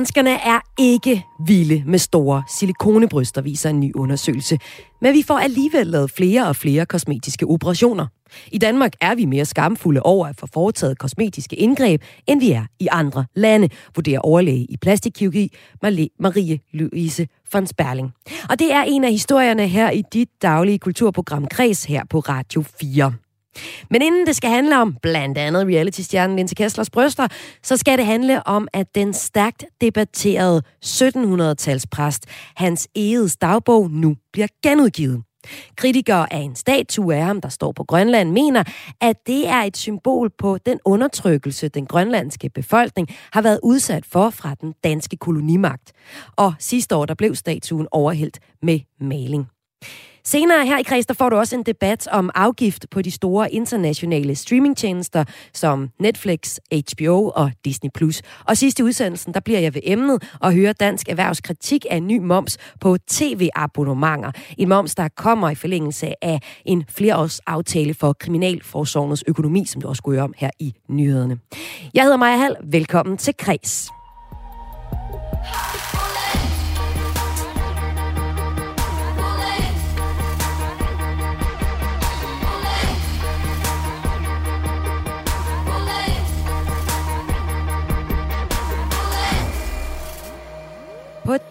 Danskerne er ikke vilde med store silikonebryster, viser en ny undersøgelse. Men vi får alligevel lavet flere og flere kosmetiske operationer. I Danmark er vi mere skamfulde over at få foretaget kosmetiske indgreb, end vi er i andre lande, vurderer overlæge i plastikkirurgi Marie Louise von Sperling. Og det er en af historierne her i dit daglige kulturprogram Kreds her på Radio 4. Men inden det skal handle om blandt andet reality-stjernen Linse Kesslers bryster, så skal det handle om, at den stærkt debatterede 1700-talspræst Hans Egedes dagbog nu bliver genudgivet. Kritikere af en statue af ham, der står på Grønland, mener, at det er et symbol på den undertrykkelse, den grønlandske befolkning har været udsat for fra den danske kolonimagt. Og sidste år, der blev statuen overhældt med maling. Senere her i Kreds, der får du også en debat om afgift på de store internationale streamingtjenester som Netflix, HBO og Disney+. Og sidst i udsendelsen, der bliver jeg ved emnet og hører Dansk Erhvervs kritik af en ny moms på tv-abonnementer. En moms, der kommer i forlængelse af en flereårsaftale for Kriminalforsorgens økonomi, som du også skulle høre om her i nyhederne. Jeg hedder Maja Hall. Velkommen til Kreds.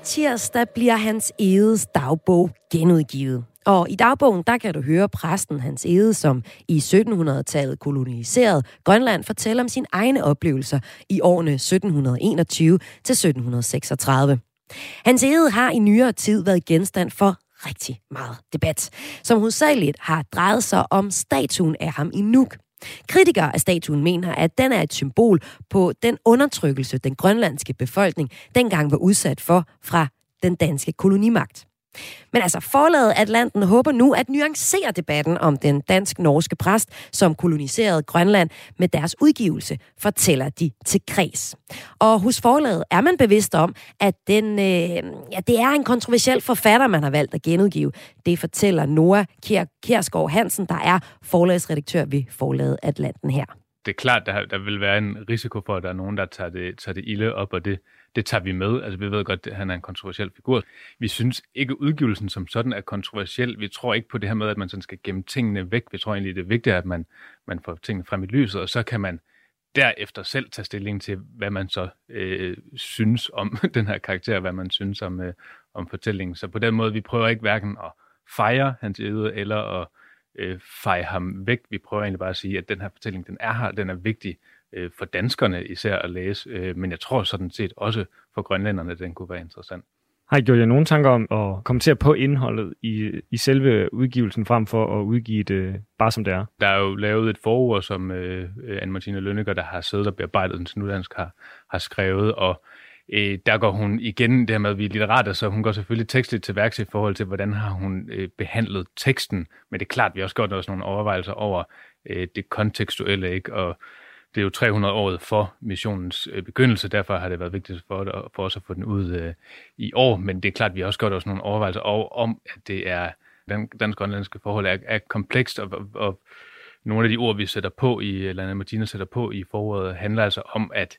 Tirsdag bliver Hans Edes dagbog genudgivet. Og i dagbogen, der kan du høre præsten Hans Ede, som i 1700-tallet koloniserede Grønland, fortælle om sine egne oplevelser i årene 1721 til 1736. Hans Ede har i nyere tid været genstand for rigtig meget debat, som hovedsageligt har drejet sig om statuen af ham i Nuuk. Kritikere af statuen mener, at den er et symbol på den undertrykkelse, den grønlandske befolkning dengang var udsat for fra den danske kolonimagt. Men altså, forladet Atlanten håber nu at nuancere debatten om den dansk-norske præst, som koloniserede Grønland med deres udgivelse, fortæller de til kreds. Og hos forlaget er man bevidst om, at den, øh, ja, det er en kontroversiel forfatter, man har valgt at genudgive. Det fortæller Nora Kjær, Kjærsgaard Hansen, der er forlagsredaktør ved forlaget Atlanten her. Det er klart, der, der vil være en risiko for, at der er nogen, der tager det, tager det ilde op, og det, det tager vi med. Altså, vi ved godt, at han er en kontroversiel figur. Vi synes ikke, udgivelsen som sådan er kontroversiel. Vi tror ikke på det her med, at man sådan skal gemme tingene væk. Vi tror egentlig, det er vigtigt, at man, man får tingene frem i lyset, og så kan man derefter selv tage stilling til, hvad man så øh, synes om den her karakter, hvad man synes om, øh, om fortællingen. Så på den måde, vi prøver ikke hverken at fejre hans æde, eller at øh, feje ham væk. Vi prøver egentlig bare at sige, at den her fortælling, den er her, den er vigtig, øh, for danskerne især at læse, øh, men jeg tror sådan set også for grønlænderne, den kunne være interessant. Har I gjort jer nogle tanker om at kommentere på indholdet i, i selve udgivelsen, frem for at udgive det bare som det er? Der er jo lavet et forord, som øh, Anne-Martine Lønneger, der har siddet og bearbejdet den til uddansk, har, har skrevet, og øh, der går hun igen det her med, at vi er litterater, så hun går selvfølgelig tekstligt til værks i forhold til, hvordan har hun øh, behandlet teksten. Men det er klart, vi har også gjort også nogle overvejelser over øh, det kontekstuelle, ikke? Og det er jo 300 år for missionens øh, begyndelse, derfor har det været vigtigt for, for os at få den ud øh, i år, men det er klart, at vi har også gjort os nogle overvejelser om, at det er den dansk-grønlandske forhold er, er komplekst, og, og nogle af de ord, vi sætter på i, øh, eller Anna Martina sætter på i foråret, handler altså om, at,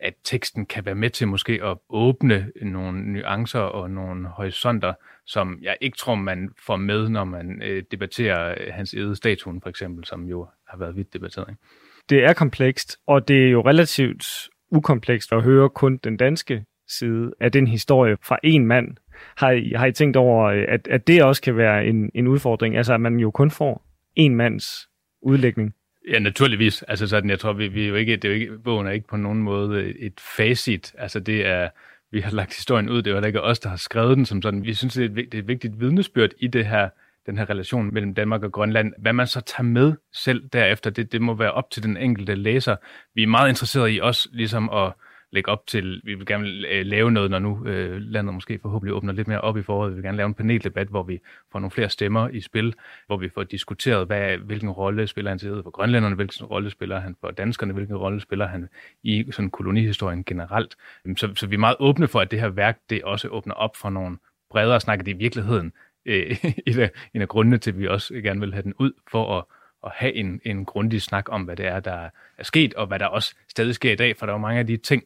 at teksten kan være med til måske at åbne nogle nuancer og nogle horisonter, som jeg ikke tror, man får med, når man øh, debatterer øh, hans ede statuen, for eksempel, som jo har været vidt debatteret. Ikke? Det er komplekst, og det er jo relativt ukomplekst at høre kun den danske side af den historie fra en mand. Har I, har I tænkt over, at, at det også kan være en, en udfordring? Altså, at man jo kun får en mands udlægning? Ja, naturligvis. Altså sådan, jeg tror, vi, vi er jo ikke, det er jo ikke, bogen er ikke på nogen måde et facit. Altså det er, vi har lagt historien ud, det er jo ikke os, der har skrevet den som sådan. Vi synes, det er et, det er et vigtigt vidnesbyrd i det her den her relation mellem Danmark og Grønland. Hvad man så tager med selv derefter, det, det må være op til den enkelte læser. Vi er meget interesserede i også ligesom at lægge op til, vi vil gerne øh, lave noget, når nu øh, landet måske forhåbentlig åbner lidt mere op i foråret. Vi vil gerne lave en paneldebat, hvor vi får nogle flere stemmer i spil, hvor vi får diskuteret, hvad, hvilken rolle spiller han til for grønlænderne, hvilken rolle spiller han for danskerne, hvilken rolle spiller han i sådan kolonihistorien generelt. Øhm, så, så vi er meget åbne for, at det her værk, det også åbner op for nogle bredere snakke. det i virkeligheden. Øh, en af grundene til, at vi også gerne vil have den ud, for at at have en, en grundig snak om, hvad det er, der er sket, og hvad der også stadig sker i dag, for der er jo mange af de ting,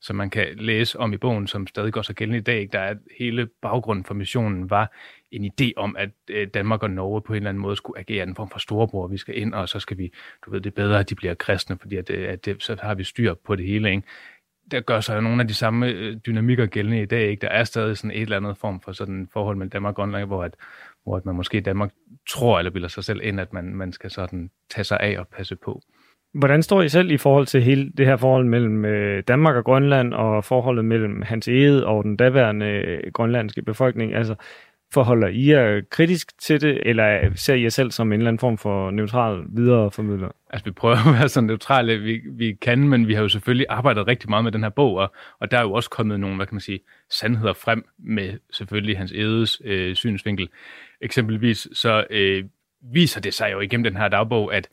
som man kan læse om i bogen, som stadig går så gældende i dag. Der er hele baggrunden for missionen var en idé om, at øh, Danmark og Norge på en eller anden måde skulle agere en form for storebror. Vi skal ind, og så skal vi, du ved, det bedre, at de bliver kristne, fordi at, øh, at det, så har vi styr på det hele. Ikke? Der gør sig nogle af de samme øh, dynamikker gældende i dag. Ikke? Der er stadig sådan et eller andet form for sådan forhold mellem Danmark og Grønland, hvor at, hvor at man måske i Danmark tror eller bilder sig selv ind, at man, man skal sådan tage sig af og passe på. Hvordan står I selv i forhold til hele det her forhold mellem øh, Danmark og Grønland, og forholdet mellem Hans Ede og den daværende øh, grønlandske befolkning? Altså, forholder I jer kritisk til det, eller ser I jer selv som en eller anden form for neutral videreformidler? Altså, vi prøver at være så neutrale, vi, vi kan, men vi har jo selvfølgelig arbejdet rigtig meget med den her bog, og, og der er jo også kommet nogle, hvad kan man sige, sandheder frem med selvfølgelig Hans Edes øh, synsvinkel. Eksempelvis så øh, viser det sig jo igennem den her dagbog, at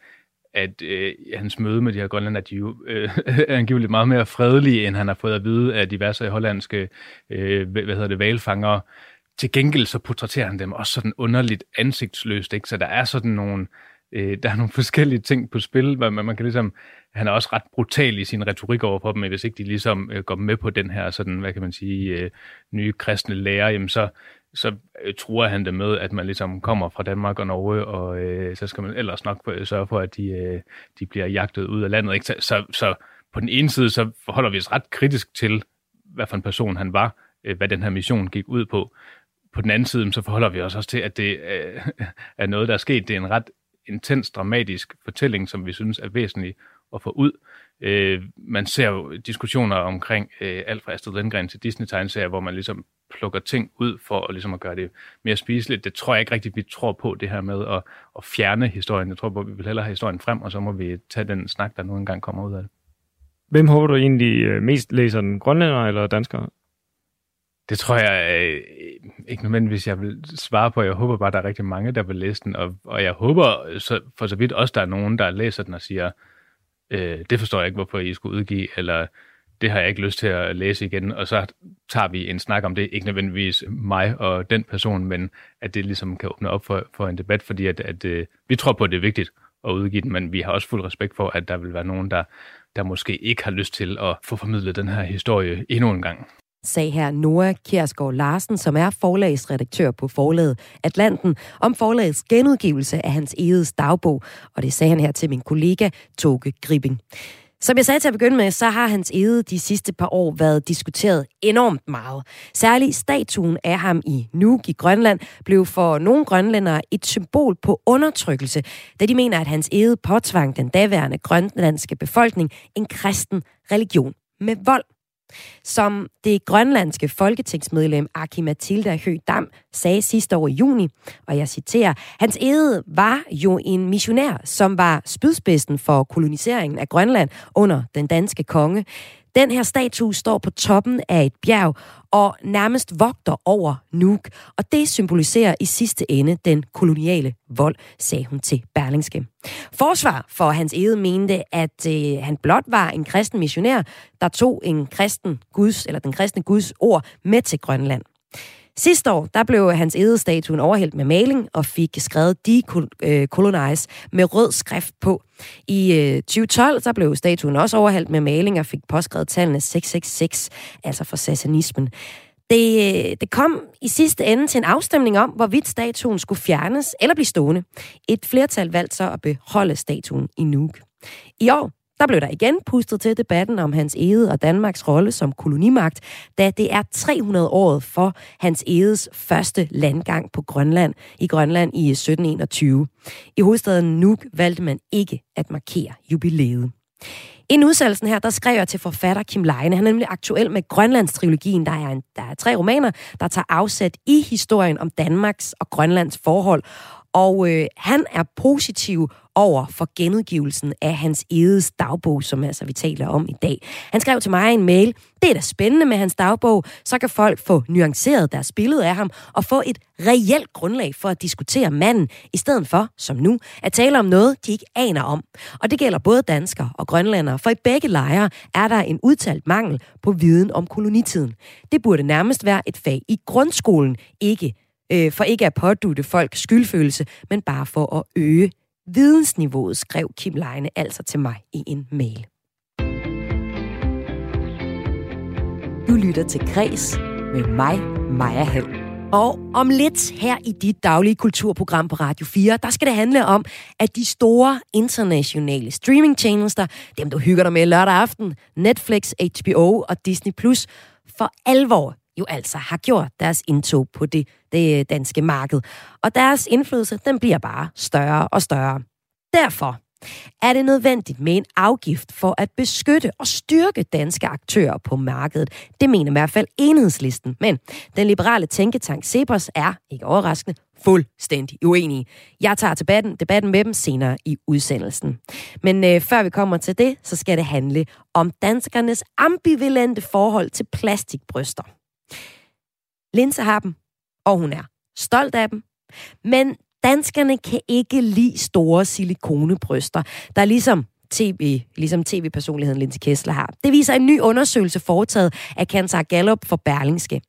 at øh, hans møde med de her grønlænder, de jo øh, er angiveligt meget mere fredelige, end han har fået at vide af diverse hollandske øh, hvad hedder det, valfangere. Til gengæld så portrætterer han dem også sådan underligt ansigtsløst, ikke? så der er sådan nogle, øh, der er nogle forskellige ting på spil, hvor man, man kan ligesom, han er også ret brutal i sin retorik over for dem, hvis ikke de ligesom øh, går med på den her sådan, hvad kan man sige, øh, nye kristne lærer, jamen så, så øh, tror han det med, at man ligesom kommer fra Danmark og Norge, og øh, så skal man ellers nok for, sørge for, at de, øh, de bliver jagtet ud af landet. Ikke? Så, så, så på den ene side, så forholder vi os ret kritisk til, hvad for en person han var, øh, hvad den her mission gik ud på. På den anden side, så forholder vi os også til, at det øh, er noget, der er sket. Det er en ret intens, dramatisk fortælling, som vi synes er væsentlig at få ud. Øh, man ser jo diskussioner omkring øh, alt fra Astrid Lindgren til Disney-tegneserier, hvor man ligesom plukker ting ud for at, ligesom at gøre det mere spiseligt. Det tror jeg ikke rigtigt, vi tror på, det her med at, at fjerne historien. Jeg tror på, at vi vil hellere have historien frem, og så må vi tage den snak, der nu engang kommer ud af det. Hvem håber du egentlig øh, mest læser den? Grønlænder eller danskere? Det tror jeg øh, ikke nødvendigvis, jeg vil svare på. Jeg håber bare, der er rigtig mange, der vil læse den, og, og jeg håber øh, så, for så vidt også, der er nogen, der læser den og siger, øh, det forstår jeg ikke, hvorfor I skulle udgive, eller det har jeg ikke lyst til at læse igen, og så tager vi en snak om det, ikke nødvendigvis mig og den person, men at det ligesom kan åbne op for, for en debat, fordi at, at, at øh, vi tror på, at det er vigtigt at udgive den, men vi har også fuld respekt for, at der vil være nogen, der, der måske ikke har lyst til at få formidlet den her historie endnu en gang sagde her Nora Kjærsgaard Larsen, som er forlagsredaktør på forlaget Atlanten, om forlagets genudgivelse af hans eget dagbog, og det sagde han her til min kollega Toge Gribing. Som jeg sagde til at begynde med, så har hans ede de sidste par år været diskuteret enormt meget. Særligt statuen af ham i Nuuk i Grønland blev for nogle grønlændere et symbol på undertrykkelse, da de mener, at hans ede påtvang den daværende grønlandske befolkning en kristen religion med vold. Som det grønlandske folketingsmedlem Aki Matilda Høgh Dam sagde sidste år i juni, og jeg citerer, hans ede var jo en missionær, som var spydspidsen for koloniseringen af Grønland under den danske konge. Den her statue står på toppen af et bjerg og nærmest vogter over Nuuk, og det symboliserer i sidste ende den koloniale vold, sagde hun til Berlingske. Forsvar for hans ede mente, at øh, han blot var en kristen missionær, der tog en kristen Guds, eller den kristne Guds ord med til Grønland. Sidste år, der blev hans edestatuen overhældt med maling og fik skrevet Decolonize øh, med rød skrift på. I øh, 2012, der blev statuen også overhældt med maling og fik påskrevet tallene 666, altså for satanismen. Det, øh, det kom i sidste ende til en afstemning om, hvorvidt statuen skulle fjernes eller blive stående. Et flertal valgte så at beholde statuen i Nuuk. I år, der blev der igen pustet til debatten om hans ede og Danmarks rolle som kolonimagt, da det er 300 år for hans edes første landgang på Grønland i Grønland i 1721. I hovedstaden Nuuk valgte man ikke at markere jubilæet. Inden udsendelsen her, der skrev jeg til forfatter Kim Leine. Han er nemlig aktuel med Grønlandstrilogien. Der er, en, der er tre romaner, der tager afsæt i historien om Danmarks og Grønlands forhold. Og øh, han er positiv over for genudgivelsen af hans Edes dagbog, som altså vi taler om i dag. Han skrev til mig en mail, det er da spændende med hans dagbog, så kan folk få nuanceret deres billede af ham og få et reelt grundlag for at diskutere manden, i stedet for, som nu, at tale om noget, de ikke aner om. Og det gælder både danskere og grønlandere, for i begge lejre er der en udtalt mangel på viden om kolonitiden. Det burde nærmest være et fag i grundskolen, ikke øh, for ikke at pådute folk skyldfølelse, men bare for at øge vidensniveauet, skrev Kim Leine altså til mig i en mail. Du lytter til Græs med mig, Maja Hall. Og om lidt her i dit daglige kulturprogram på Radio 4, der skal det handle om, at de store internationale streamingtjenester, dem du hygger dig med lørdag aften, Netflix, HBO og Disney+, Plus, for alvor jo altså har gjort deres indtog på det, det øh, danske marked. Og deres indflydelse, den bliver bare større og større. Derfor er det nødvendigt med en afgift for at beskytte og styrke danske aktører på markedet. Det mener i hvert fald enhedslisten. Men den liberale tænketank Cepos er, ikke overraskende, fuldstændig uenige. Jeg tager debatten, debatten med dem senere i udsendelsen. Men øh, før vi kommer til det, så skal det handle om danskernes ambivalente forhold til plastikbryster. Linse har dem, og hun er stolt af dem. Men danskerne kan ikke lide store silikonebryster, der ligesom TV, ligesom tv-personligheden Lindsay Kessler har. Det viser en ny undersøgelse foretaget af Kantar Gallup for Berlingske.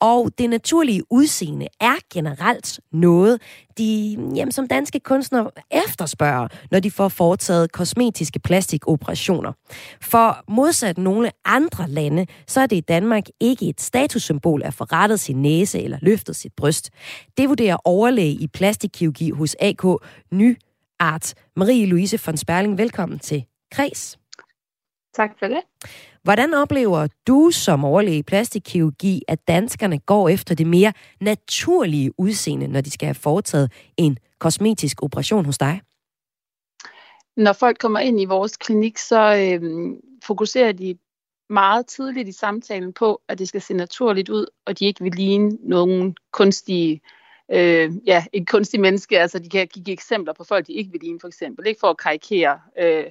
Og det naturlige udseende er generelt noget, de, jamen, som danske kunstnere efterspørger, når de får foretaget kosmetiske plastikoperationer. For modsat nogle andre lande, så er det i Danmark ikke et statussymbol at få rettet sin næse eller løftet sit bryst. Det vurderer overlæge i plastikkirurgi hos AK Ny Art. Marie-Louise von Sperling, velkommen til Kres. Tak for det. Hvordan oplever du som overlæge i plastikkirurgi, at danskerne går efter det mere naturlige udseende, når de skal have foretaget en kosmetisk operation hos dig? Når folk kommer ind i vores klinik, så øh, fokuserer de meget tidligt i samtalen på, at det skal se naturligt ud, og de ikke vil ligne nogen kunstige øh, ja, et kunstigt menneske. Altså, de kan give eksempler på folk, de ikke vil ligne, for eksempel. Ikke for at karikere øh,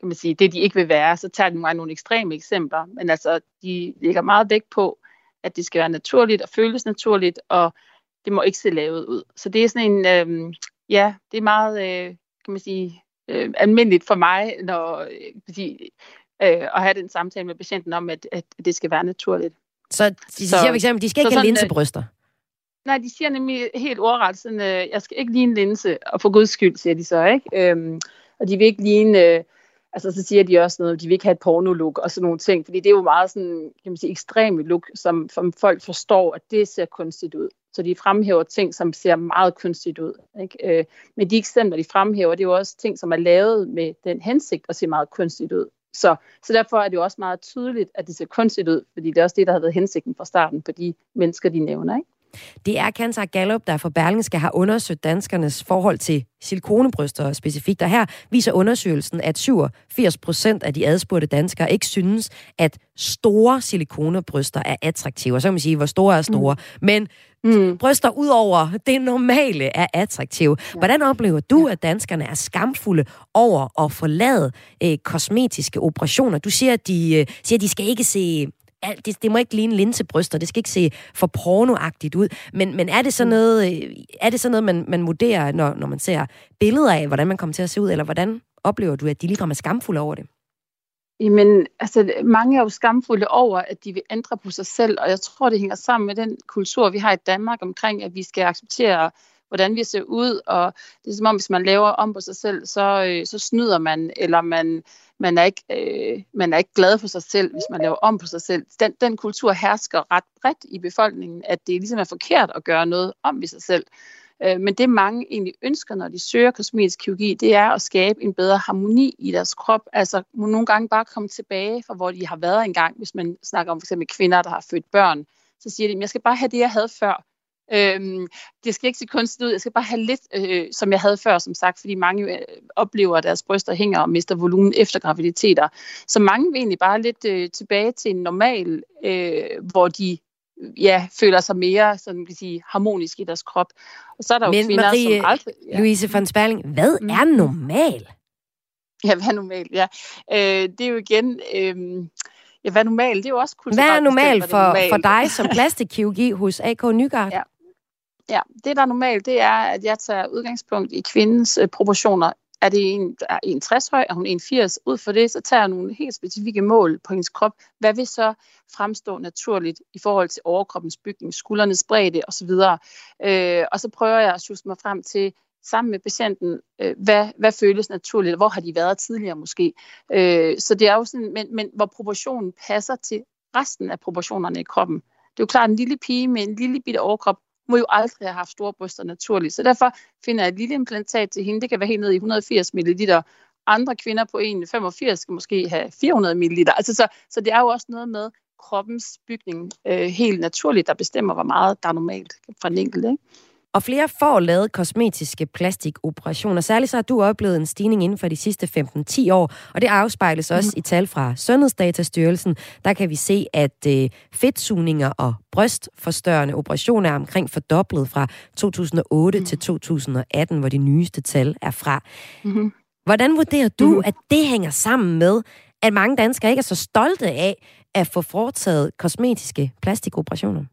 kan man sige, det, de ikke vil være. Så tager de nogle, nogle ekstreme eksempler. Men altså, de lægger meget vægt på, at det skal være naturligt og føles naturligt, og det må ikke se lavet ud. Så det er sådan en, øh, ja, det er meget, øh, kan man sige, øh, almindeligt for mig, når, øh, fordi, øh, at have den samtale med patienten om, at, at det skal være naturligt. Så de, siger for eksempel, de skal ikke have linsebryster? Nej, de siger nemlig helt ordret sådan, øh, jeg skal ikke ligne linse, og for guds skyld, siger de så, ikke? Øhm, og de vil ikke ligne, øh, altså så siger de også noget, de vil ikke have et porno-look og sådan nogle ting, fordi det er jo meget sådan, kan man sige, ekstreme look, som, som folk forstår, at det ser kunstigt ud. Så de fremhæver ting, som ser meget kunstigt ud. Ikke? Øh, men de eksempler, de fremhæver, det er jo også ting, som er lavet med den hensigt at se meget kunstigt ud. Så, så derfor er det jo også meget tydeligt, at det ser kunstigt ud, fordi det er også det, der har været hensigten fra starten på de mennesker, de nævner. Ikke? Det er Kantar Gallup, der for Berlingske har undersøgt danskernes forhold til silikonebryster specifikt. Og her viser undersøgelsen, at 87 procent af de adspurgte danskere ikke synes, at store silikonebryster er attraktive. Og så kan man sige, hvor store er store. Mm. Men mm. bryster ud over det normale er attraktive. Ja. Hvordan oplever du, at danskerne er skamfulde over at forlade øh, kosmetiske operationer? Du siger, at de, øh, siger, at de skal ikke se alt, det, det må ikke ligne linsebryster, det skal ikke se for pornoagtigt ud. Men, men er det så mm. noget, øh, er det så noget man, man vurderer, når, når man ser billeder af, hvordan man kommer til at se ud, eller hvordan oplever du, at de ligefrem er skamfulde over det? Jamen, altså, mange er jo skamfulde over, at de vil ændre på sig selv, og jeg tror, det hænger sammen med den kultur, vi har i Danmark omkring, at vi skal acceptere hvordan vi ser ud, og det er som om, hvis man laver om på sig selv, så, øh, så snyder man, eller man, man, er ikke, øh, man er ikke glad for sig selv, hvis man laver om på sig selv. Den, den kultur hersker ret bredt i befolkningen, at det ligesom er forkert at gøre noget om i sig selv. Øh, men det mange egentlig ønsker, når de søger kosmetisk kirurgi, det er at skabe en bedre harmoni i deres krop. Altså nogle gange bare komme tilbage fra, hvor de har været engang. Hvis man snakker om for eksempel kvinder, der har født børn, så siger de, jeg skal bare have det, jeg havde før. Øhm, det skal ikke se kunstigt ud. Jeg skal bare have lidt, øh, som jeg havde før, som sagt, fordi mange øh, oplever, at deres bryster hænger og mister volumen efter graviditeter. Så mange vil egentlig bare lidt øh, tilbage til en normal, øh, hvor de ja, føler sig mere sådan, kan sige, harmonisk i deres krop. Og så er der Men jo kvinder, Marie, som aldrig... Ja. Louise von Sperling, hvad Mm. er normal? Ja, hvad er normalt? Ja. Øh, det er jo igen... Øh, ja, hvad er normalt? Det er jo også kulturelt Hvad er normalt for, er for dig som plastikkirurgi hos AK Nygaard? Ja. Ja, det der er normalt, det er, at jeg tager udgangspunkt i kvindens øh, proportioner. Er det en, der er 1,60 høj, er hun 1,80? Ud for det, så tager jeg nogle helt specifikke mål på hendes krop. Hvad vil så fremstå naturligt i forhold til overkroppens bygning, skuldernes bredde osv.? Øh, og så prøver jeg at sjuste mig frem til, sammen med patienten, øh, hvad, hvad føles naturligt, hvor har de været tidligere måske. Øh, så det er jo sådan, men, men hvor proportionen passer til resten af proportionerne i kroppen. Det er jo klart, at en lille pige med en lille bitte overkrop må jo aldrig have haft store bryster naturligt. Så derfor finder jeg et lille implantat til hende. Det kan være helt ned i 180 ml. Andre kvinder på 1,85 skal måske have 400 ml. Altså, så, så det er jo også noget med kroppens bygning øh, helt naturligt, der bestemmer, hvor meget der er normalt fra den enkelte. Ikke? Og flere får lavet kosmetiske plastikoperationer. Særligt så har du oplevet en stigning inden for de sidste 15-10 år, og det afspejles også mm. i tal fra Sundhedsdatastyrelsen. Der kan vi se, at øh, fedtsugninger og brystforstørrende operationer er omkring fordoblet fra 2008 mm. til 2018, hvor de nyeste tal er fra. Mm-hmm. Hvordan vurderer du, mm. at det hænger sammen med, at mange danskere ikke er så stolte af at få foretaget kosmetiske plastikoperationer?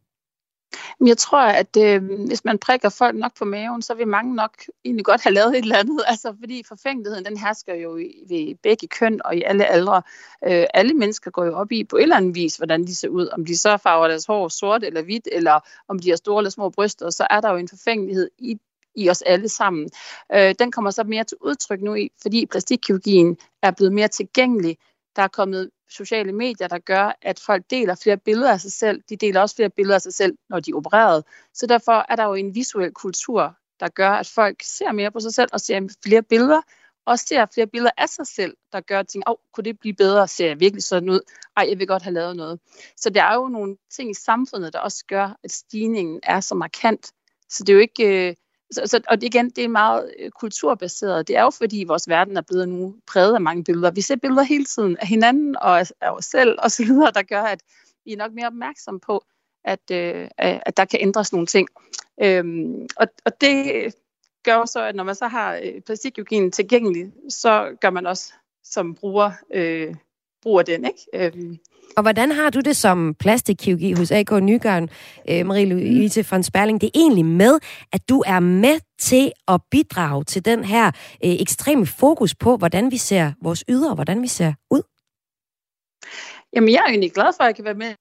Jeg tror, at øh, hvis man prikker folk nok på maven, så vil mange nok egentlig godt have lavet et eller andet. Altså, fordi forfængeligheden, den hersker jo i, ved begge køn og i alle aldre. Øh, alle mennesker går jo op i på et eller andet vis, hvordan de ser ud. Om de så farver deres hår sort eller hvidt, eller om de har store eller små bryster, så er der jo en forfængelighed i i os alle sammen. Øh, den kommer så mere til udtryk nu, i, fordi plastikkirurgien er blevet mere tilgængelig. Der er kommet sociale medier, der gør, at folk deler flere billeder af sig selv. De deler også flere billeder af sig selv, når de er opereret. Så derfor er der jo en visuel kultur, der gør, at folk ser mere på sig selv og ser flere billeder, og ser flere billeder af sig selv, der gør ting, åh, oh, kunne det blive bedre? Ser jeg virkelig sådan ud? Ej, jeg vil godt have lavet noget. Så der er jo nogle ting i samfundet, der også gør, at stigningen er så markant. Så det er jo ikke... Øh, så, så, og det, igen, det er meget øh, kulturbaseret. Det er jo fordi, vores verden er blevet nu præget af mange billeder. Vi ser billeder hele tiden af hinanden og af, os selv og så videre, der gør, at vi er nok mere opmærksomme på, at, øh, at der kan ændres nogle ting. Øhm, og, og det gør jo så, at når man så har øh, plastikkirurgien tilgængelig, så gør man også som bruger, øh, bruger den. Ikke? Øhm, og hvordan har du det som plastikkirurgi hos AK Nygaard, øh, Marie-Louise von Sperling? Det er egentlig med, at du er med til at bidrage til den her øh, ekstreme fokus på, hvordan vi ser vores ydre, hvordan vi ser ud. Jamen, jeg er egentlig glad for, at jeg kan være med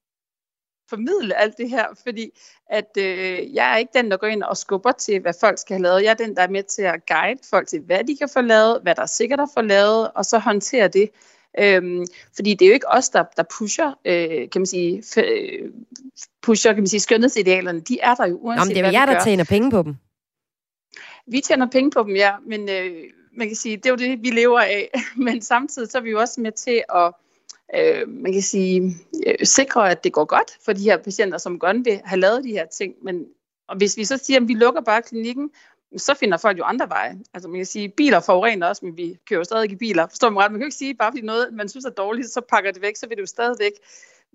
formidle alt det her, fordi at øh, jeg er ikke den, der går ind og skubber til, hvad folk skal have lavet. Jeg er den, der er med til at guide folk til, hvad de kan få lavet, hvad der er sikkert at få lavet, og så håndtere det. Øhm, fordi det er jo ikke os, der, der pusher, øh, kan man sige, f- pusher, kan man sige, skønhedsidealerne. De er der jo uanset Nå, men det er jo jer, der tjener penge på dem. Vi tjener penge på dem, ja, men øh, man kan sige, det er jo det, vi lever af. Men samtidig så er vi jo også med til at øh, man kan sige, øh, sikre, at det går godt for de her patienter, som godt vil have lavet de her ting. Men og hvis vi så siger, at vi lukker bare klinikken, så finder folk jo andre veje. Altså man kan sige, biler forurener også, men vi kører jo stadig i biler. Forstår man ret? Man kan jo ikke sige, bare fordi noget, man synes er dårligt, så pakker det væk, så vil det jo stadigvæk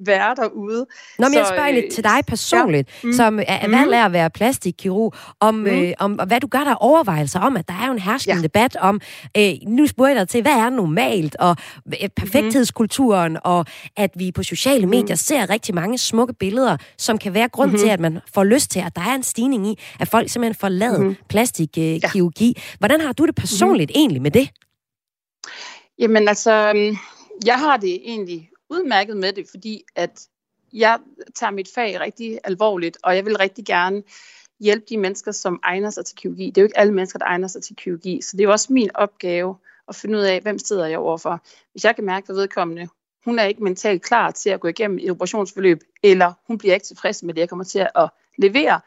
være derude. Nå, men jeg spørger lidt til dig personligt, ja. mm. som er valgt af at være plastikkirurg, om, mm. øh, om hvad du gør der overvejelser om, at der er jo en herskende ja. debat om, øh, nu spørger jeg dig til, hvad er normalt, og øh, perfekthedskulturen, mm. og at vi på sociale medier mm. ser rigtig mange smukke billeder, som kan være grund mm. til, at man får lyst til, at der er en stigning i, at folk simpelthen får lavet mm. plastikkirurgi. Øh, ja. Hvordan har du det personligt mm. egentlig med det? Jamen altså, jeg har det egentlig udmærket med det, fordi at jeg tager mit fag rigtig alvorligt, og jeg vil rigtig gerne hjælpe de mennesker, som egner sig til kirurgi. Det er jo ikke alle mennesker, der egner sig til kirurgi, så det er jo også min opgave at finde ud af, hvem sidder jeg overfor. Hvis jeg kan mærke, at vedkommende, hun er ikke mentalt klar til at gå igennem et operationsforløb, eller hun bliver ikke tilfreds med det, jeg kommer til at levere,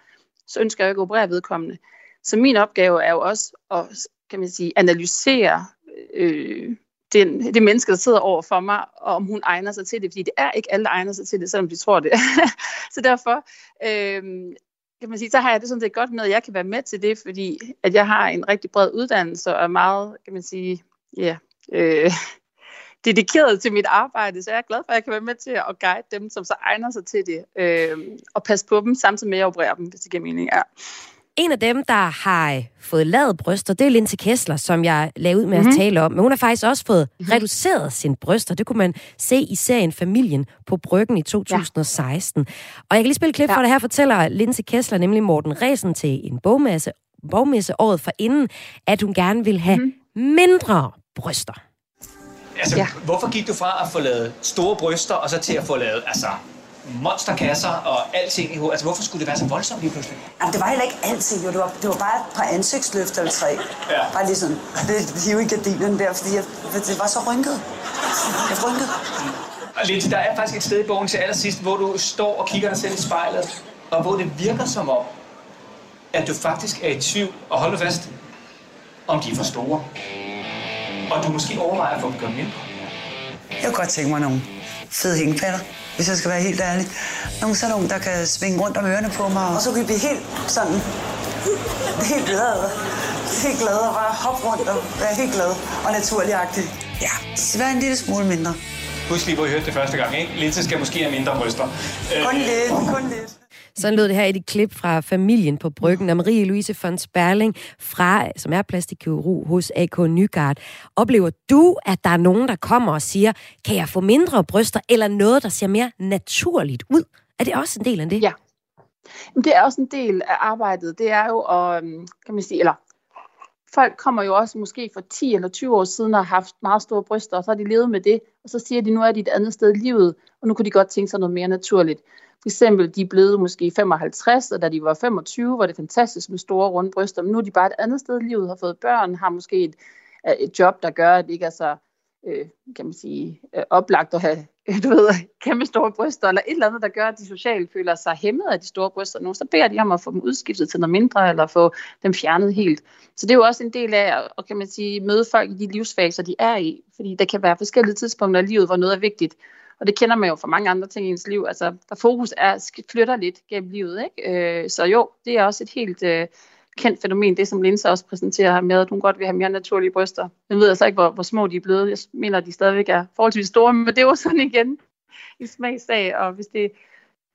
så ønsker jeg ikke at operere vedkommende. Så min opgave er jo også at kan man sige, analysere øh, den, det menneske, der sidder over for mig, og om hun egner sig til det, fordi det er ikke alle, der egner sig til det, selvom de tror det. så derfor øh, kan man sige, så har jeg det sådan set godt med, at jeg kan være med til det, fordi at jeg har en rigtig bred uddannelse og er meget, kan man sige, ja, øh, dedikeret til mit arbejde, så jeg er glad for, at jeg kan være med til at guide dem, som så egner sig til det, øh, og passe på dem, samtidig med at operere dem, hvis det giver mening. Ja. En af dem, der har fået lavet bryster, det er Linse Kessler, som jeg lavede ud med mm-hmm. at mhm. tale om. Men hun har faktisk også fået mm-hmm. reduceret sine bryster. Det kunne man se i serien Familien på Bryggen i 2016. Ja. Og jeg kan lige spille klip ja. for det her, fortæller Linse Kessler, nemlig Morten Resen, til en bogmesse, bogmesse året for inden, at hun gerne vil have mm-hmm. mindre bryster. Altså, ja. hvorfor gik du fra at få lavet store bryster, og så til at få lavet altså, monsterkasser og alting i hovedet. Altså, hvorfor skulle det være så voldsomt lige pludselig? Jamen, det var heller ikke alting, jo. Det var, det var bare et par ansigtsløfter eller tre. Ja. Bare lige sådan, det hive i gardinen der, fordi jeg, det var så rynket. Jeg rynket. Og lidt, der er faktisk et sted i bogen til allersidst, hvor du står og kigger dig selv i spejlet, og hvor det virker som om, at du faktisk er i tvivl, og hold fast, om de er for store. Og du måske overvejer at få dem gjort mindre. Jeg kunne godt tænke mig nogle fede hængepatter hvis jeg skal være helt ærlig. Nogle sådan nogle, der kan svinge rundt om ørerne på mig, og så kan vi blive helt sådan, helt glad. Helt glad og bare hoppe rundt og være helt glad og naturligagtig. Ja, være en lille smule mindre. Husk lige, hvor I hørte det første gang, ikke? Linse skal måske have mindre bryster. Kun lidt, kun lidt. Sådan lød det her i et klip fra familien på bryggen af Marie-Louise von Sperling, fra, som er plastikkirurg hos AK Nygaard. Oplever du, at der er nogen, der kommer og siger, kan jeg få mindre bryster, eller noget, der ser mere naturligt ud? Er det også en del af det? Ja. Det er også en del af arbejdet. Det er jo at, øhm, kan man sige, eller folk kommer jo også måske for 10 eller 20 år siden og har haft meget store bryster, og så har de levet med det, og så siger de, nu er de et andet sted i livet, og nu kunne de godt tænke sig noget mere naturligt. For eksempel, de er blevet måske 55, og da de var 25, var det fantastisk med store runde bryster, men nu er de bare et andet sted i livet, har fået børn, har måske et, øh, et job, der gør, at det ikke er så øh, kan man sige, øh, oplagt at have du ved, kæmpe store bryster, eller et eller andet, der gør, at de socialt føler sig hæmmet af de store bryster nu, så beder de om at få dem udskiftet til noget mindre, eller få dem fjernet helt. Så det er jo også en del af at kan man sige, møde folk i de livsfaser, de er i, fordi der kan være forskellige tidspunkter i livet, hvor noget er vigtigt. Og det kender man jo fra mange andre ting i ens liv. Altså, der fokus er, flytter lidt gennem livet. Ikke? Øh, så jo, det er også et helt øh, kendt fænomen, det som Linse også præsenterer her med, at hun godt vil have mere naturlige bryster. Jeg ved altså ikke, hvor, hvor små de er blevet. Jeg mener, at de stadigvæk er forholdsvis store, men det er jo sådan igen i smagsag, og hvis det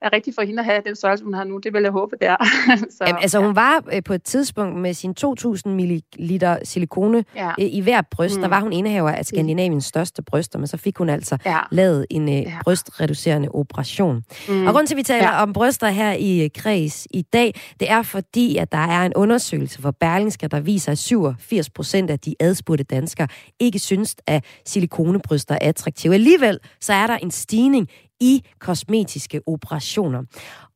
er rigtigt for hende at have den størrelse, hun har nu. Det vil jeg håbe, det er. så, Jamen, altså, ja. hun var øh, på et tidspunkt med sin 2.000 ml silikone ja. øh, i hver bryst. Mm. Der var hun indehaver af Skandinaviens største bryster, men så fik hun altså ja. lavet en øh, ja. brystreducerende operation. Mm. Og grund til, at vi taler ja. om bryster her i øh, Kreds i dag, det er fordi, at der er en undersøgelse for Berlingske, der viser, at 87 procent af de adspurgte danskere ikke synes, at silikonebryster er attraktive. Alligevel så er der en stigning i kosmetiske operationer.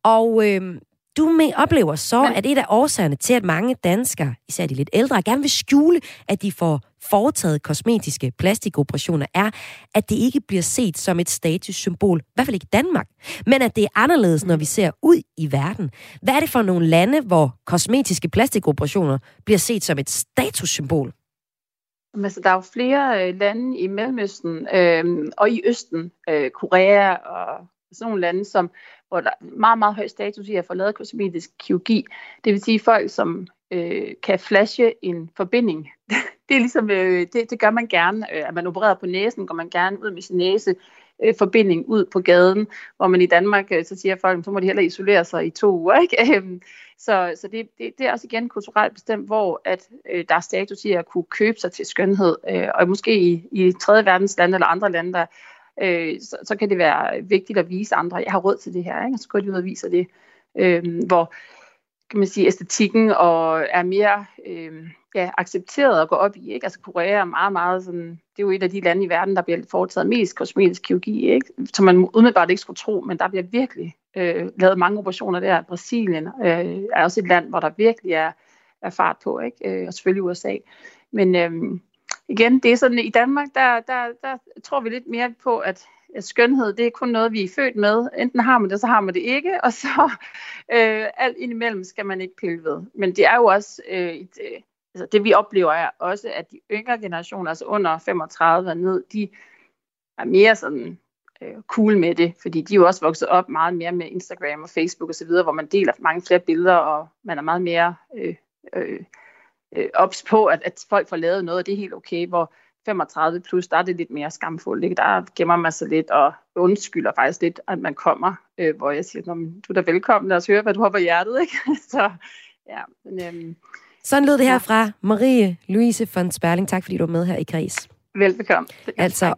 Og øh, du med oplever så, at et af årsagerne til, at mange danskere, især de lidt ældre, gerne vil skjule, at de får foretaget kosmetiske plastikoperationer, er, at det ikke bliver set som et statussymbol, i hvert fald ikke i Danmark, men at det er anderledes, når vi ser ud i verden. Hvad er det for nogle lande, hvor kosmetiske plastikoperationer bliver set som et statussymbol? Altså, der er jo flere øh, lande i Mellemøsten øh, og i Østen, øh, Korea og sådan nogle lande, som, hvor der er meget, meget høj status i at få lavet kosmetisk kirurgi. Det vil sige folk, som øh, kan flashe en forbinding. det er ligesom, øh, det, det gør man gerne. Øh, at man opererer på næsen, går man gerne ud med sin næse øh, forbinding ud på gaden, hvor man i Danmark, øh, så siger folk, så må de heller isolere sig i to uger. Ikke? Øhm, så så det, det, det er også igen kulturelt bestemt, hvor at, øh, der er status i at kunne købe sig til skønhed, øh, og måske i, i tredje verdens lande eller andre lande, der, øh, så, så kan det være vigtigt at vise andre, jeg har råd til det her, ikke? og så går de ud og viser det, øh, hvor kan man sige, æstetikken og er mere øh, ja, accepteret at gå op i. Ikke? Altså Korea er meget, meget sådan, det er jo et af de lande i verden, der bliver foretaget mest kosmetisk kirurgi, ikke? som man umiddelbart ikke skulle tro, men der bliver virkelig øh, lavet mange operationer der. Brasilien øh, er også et land, hvor der virkelig er, er fart på, ikke? Øh, og selvfølgelig USA. Men øh, igen, det er sådan, i Danmark, der, der, der tror vi lidt mere på, at at Øh, skønhed, det er kun noget, vi er født med. Enten har man det, så har man det ikke, og så øh, alt indimellem skal man ikke pille ved. Men det er jo også, øh, et, øh, altså det vi oplever er også, at de yngre generationer, altså under 35 og ned, de er mere sådan øh, cool med det, fordi de er jo også vokset op meget mere med Instagram og Facebook osv., hvor man deler mange flere billeder, og man er meget mere øh, øh, øh, ops på, at, at folk får lavet noget, og det er helt okay, hvor 35 plus, der er det lidt mere skamfuldt. Ikke? Der gemmer man sig lidt og undskylder faktisk lidt, at man kommer, øh, hvor jeg siger, du er da velkommen, lad os høre, hvad du har på hjertet. Ikke? Så ja, men, øhm, Sådan lød det her fra Marie Louise von Sperling. Tak fordi du var med her i Græs. Velbekomme. Altså,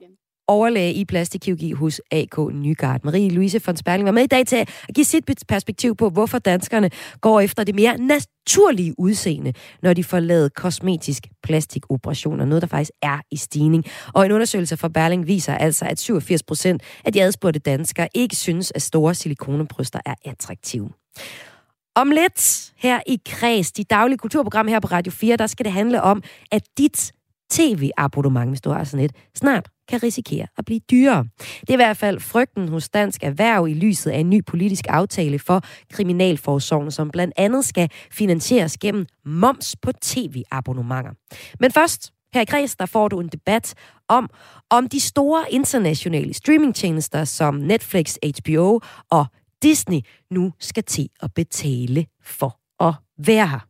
overlæge i plastikkirurgi hos AK Nygaard. Marie-Louise von Sperling var med i dag til at give sit perspektiv på, hvorfor danskerne går efter det mere naturlige udseende, når de får lavet kosmetisk plastikoperationer. Noget, der faktisk er i stigning. Og en undersøgelse fra Berling viser altså, at 87 procent af de adspurgte danskere ikke synes, at store silikonebryster er attraktive. Om lidt her i Kreds, de daglige kulturprogram her på Radio 4, der skal det handle om, at dit tv-abonnement, hvis du har sådan et, snart kan risikere at blive dyrere. Det er i hvert fald frygten hos Dansk Erhverv i lyset af en ny politisk aftale for Kriminalforsorgen, som blandt andet skal finansieres gennem moms på tv-abonnementer. Men først, her i Kreds, der får du en debat om, om de store internationale streamingtjenester som Netflix, HBO og Disney nu skal til at betale for at være her.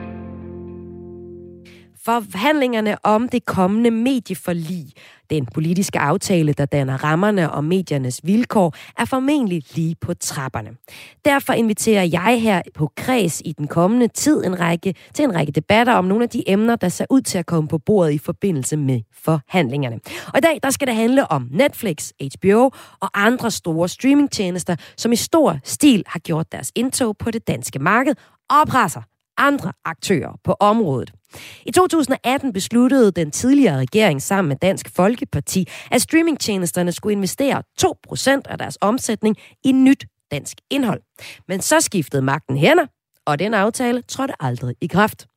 Forhandlingerne om det kommende medieforlig, den politiske aftale, der danner rammerne om mediernes vilkår, er formentlig lige på trapperne. Derfor inviterer jeg her på Kreds i den kommende tid en række, til en række debatter om nogle af de emner, der ser ud til at komme på bordet i forbindelse med forhandlingerne. Og i dag der skal det handle om Netflix, HBO og andre store streamingtjenester, som i stor stil har gjort deres indtog på det danske marked og presser andre aktører på området. I 2018 besluttede den tidligere regering sammen med Dansk Folkeparti, at streamingtjenesterne skulle investere 2% af deres omsætning i nyt dansk indhold. Men så skiftede magten hænder, og den aftale trådte aldrig i kraft.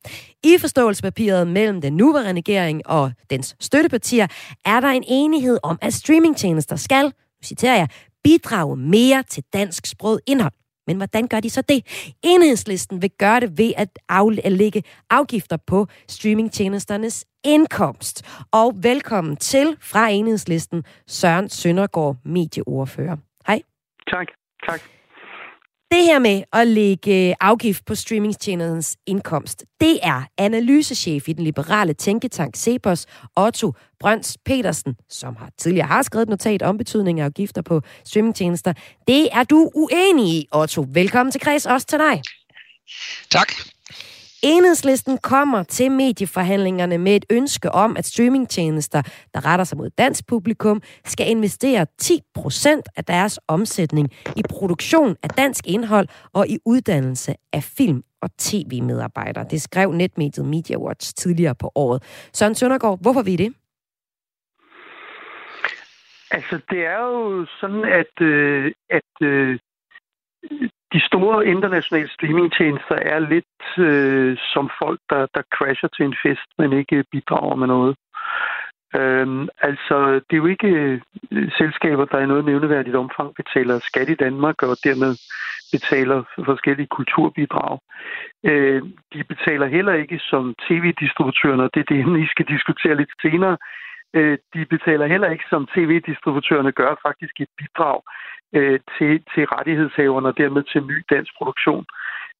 I forståelsespapiret mellem den nuværende regering og dens støttepartier er der en enighed om, at streamingtjenester skal, citerer jeg, bidrage mere til dansk sprog indhold. Men hvordan gør de så det? Enhedslisten vil gøre det ved at aflægge afgifter på streamingtjenesternes indkomst. Og velkommen til fra Enhedslisten, Søren Søndergaard, medieordfører. Hej. Tak, tak. Det her med at lægge øh, afgift på streamingtjenesternes indkomst, det er analysechef i den liberale tænketank Cepos, Otto Brøns Petersen, som har tidligere har skrevet et notat om betydningen af afgifter på streamingtjenester. Det er du uenig i, Otto. Velkommen til Kreds, også til dig. Tak. Enhedslisten kommer til medieforhandlingerne med et ønske om, at streamingtjenester, der retter sig mod dansk publikum, skal investere 10% af deres omsætning i produktion af dansk indhold og i uddannelse af film og tv-medarbejdere. Det skrev netmediet MediaWatch tidligere på året. Søren Søndergaard, hvorfor vi det? Altså, det er jo sådan, at, øh, at øh, de store internationale streamingtjenester er lidt øh, som folk, der, der crasher til en fest, men ikke bidrager med noget. Øhm, altså, det er jo ikke øh, selskaber, der i noget nævneværdigt omfang betaler skat i Danmark, og dermed betaler forskellige kulturbidrag. Øh, de betaler heller ikke som tv-distributørerne, og det er det, vi skal diskutere lidt senere. Øh, de betaler heller ikke som tv-distributørerne gør faktisk et bidrag øh, til, til rettighedshaverne og dermed til ny dansk produktion.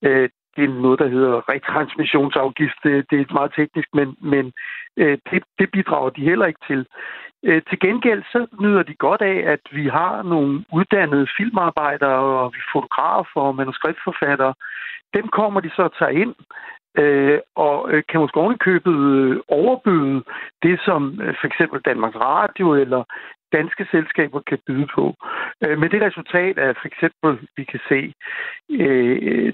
Øh, det er noget, der hedder retransmissionsafgift. Det, det er meget teknisk, men, men øh, det, det bidrager de heller ikke til. Øh, til gengæld så nyder de godt af, at vi har nogle uddannede filmarbejdere og vi fotografer og manuskriptforfattere. Dem kommer de så at tage ind øh, og øh, kan måske ovenikøbet øh, overbyde det, som øh, for eksempel Danmarks Radio eller danske selskaber kan byde på. Øh, med det resultat, er for eksempel vi kan se øh,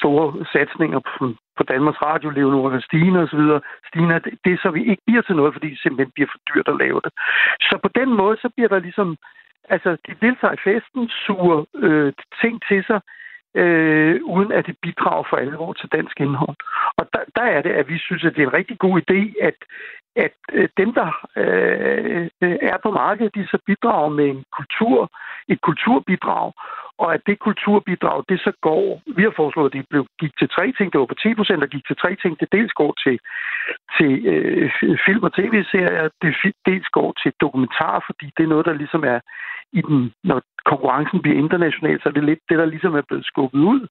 store satsninger på, på Danmarks Radio, Leonora Stine osv. Stine, det er så vi ikke bliver til noget, fordi det simpelthen bliver for dyrt at lave det. Så på den måde, så bliver der ligesom, altså de deltager i festen, suger øh, ting til sig, øh, uden at det bidrager for alvor til dansk indhold. Og der, der er det, at vi synes, at det er en rigtig god idé, at at øh, dem, der øh, øh, er på markedet, de så bidrager med en kultur, et kulturbidrag, og at det kulturbidrag, det så går, vi har foreslået, at det blev, gik til tre ting, det var på 10 procent, og gik til tre ting, det dels går til, til øh, film og tv-serier, det dels går til dokumentar, fordi det er noget, der ligesom er i den, når konkurrencen bliver international, så er det lidt det, der ligesom er blevet skubbet ud.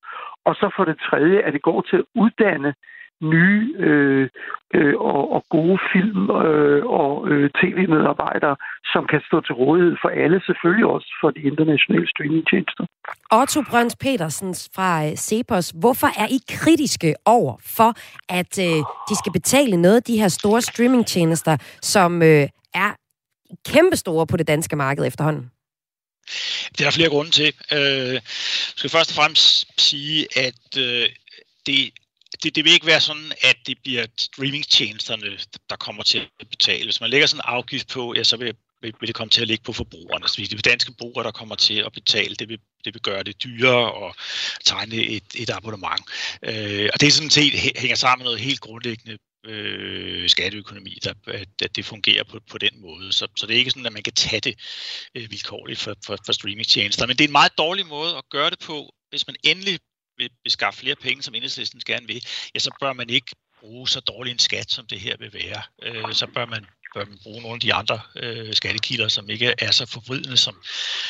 Og så for det tredje, at det går til at uddanne nye øh, øh, og, og gode film øh, og øh, tv-medarbejdere, som kan stå til rådighed for alle, selvfølgelig også for de internationale streamingtjenester. Otto Brøns Petersen fra øh, Cepos, hvorfor er I kritiske over for, at øh, de skal betale noget af de her store streamingtjenester, som øh, er kæmpestore på det danske marked efterhånden? Det er der flere grunde til. Øh, jeg skal først og fremmest sige, at øh, det det, det vil ikke være sådan, at det bliver streamingtjenesterne, der kommer til at betale. Hvis man lægger sådan en afgift på, ja, så vil, vil det komme til at ligge på forbrugerne. Så det er danske brugere, der kommer til at betale. Det vil, det vil gøre det dyrere at tegne et, et abonnement. Øh, og det er sådan set hænger sammen med noget helt grundlæggende øh, skatteøkonomi, der, at, at det fungerer på, på den måde. Så, så det er ikke sådan, at man kan tage det øh, vilkårligt for, for, for streamingtjenester. Men det er en meget dårlig måde at gøre det på, hvis man endelig vil beskaffe flere penge, som enhedslisten gerne vil, ja, så bør man ikke bruge så dårlig en skat, som det her vil være. Øh, så bør man, bør man bruge nogle af de andre øh, skattekilder, som ikke er så forvridende, som,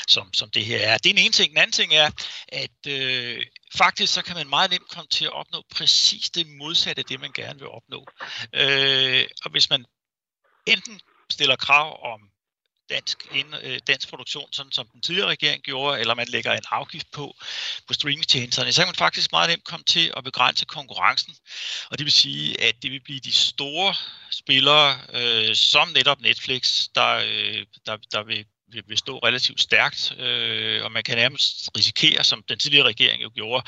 som, som det her er. Det er en ene ting. Den anden ting er, at øh, faktisk så kan man meget nemt komme til at opnå præcis det modsatte af det, man gerne vil opnå. Øh, og hvis man enten stiller krav om dansk, ind, øh, dansk produktion, sådan som den tidligere regering gjorde, eller man lægger en afgift på på streamingtjenesterne, så kan man faktisk meget nemt komme til at begrænse konkurrencen. Og det vil sige, at det vil blive de store spillere, øh, som netop Netflix, der, øh, der, der vil vil stå relativt stærkt, øh, og man kan nærmest risikere, som den tidligere regering jo gjorde,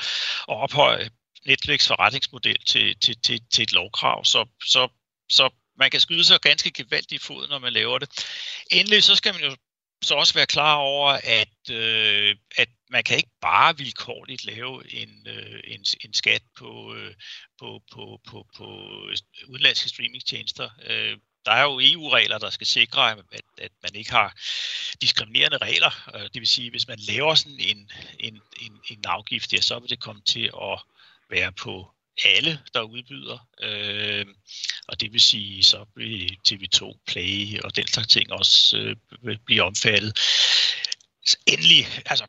at ophøje Netflix forretningsmodel til, til, til, til et lovkrav. Så, så, så man kan skyde sig ganske gevaldigt i foden, når man laver det. Endelig så skal man jo så også være klar over, at, øh, at man kan ikke bare vilkårligt lave en, øh, en, en skat på, øh, på, på, på, på øh, udenlandske streamingtjenester. Øh, der er jo EU-regler, der skal sikre, at, at man ikke har diskriminerende regler. Øh, det vil sige, hvis man laver sådan en, en, en, en afgift, ja, så vil det komme til at være på alle, der udbyder. Øh, og det vil sige, så vil TV2 Play og den slags ting også øh, blive omfattet. Endelig, altså,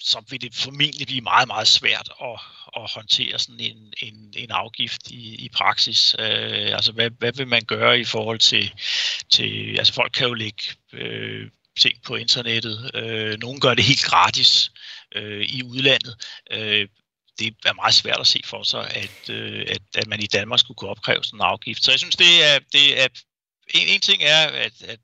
så vil det formentlig blive meget, meget svært at, at håndtere sådan en, en, en afgift i, i praksis. Øh, altså, hvad, hvad vil man gøre i forhold til, til altså folk kan jo lægge øh, ting på internettet. Øh, nogle gør det helt gratis øh, i udlandet. Øh, det er meget svært at se for sig, at, øh, at, at man i Danmark skulle kunne opkræve sådan en afgift. Så jeg synes, det er, det er en, en ting er, at, at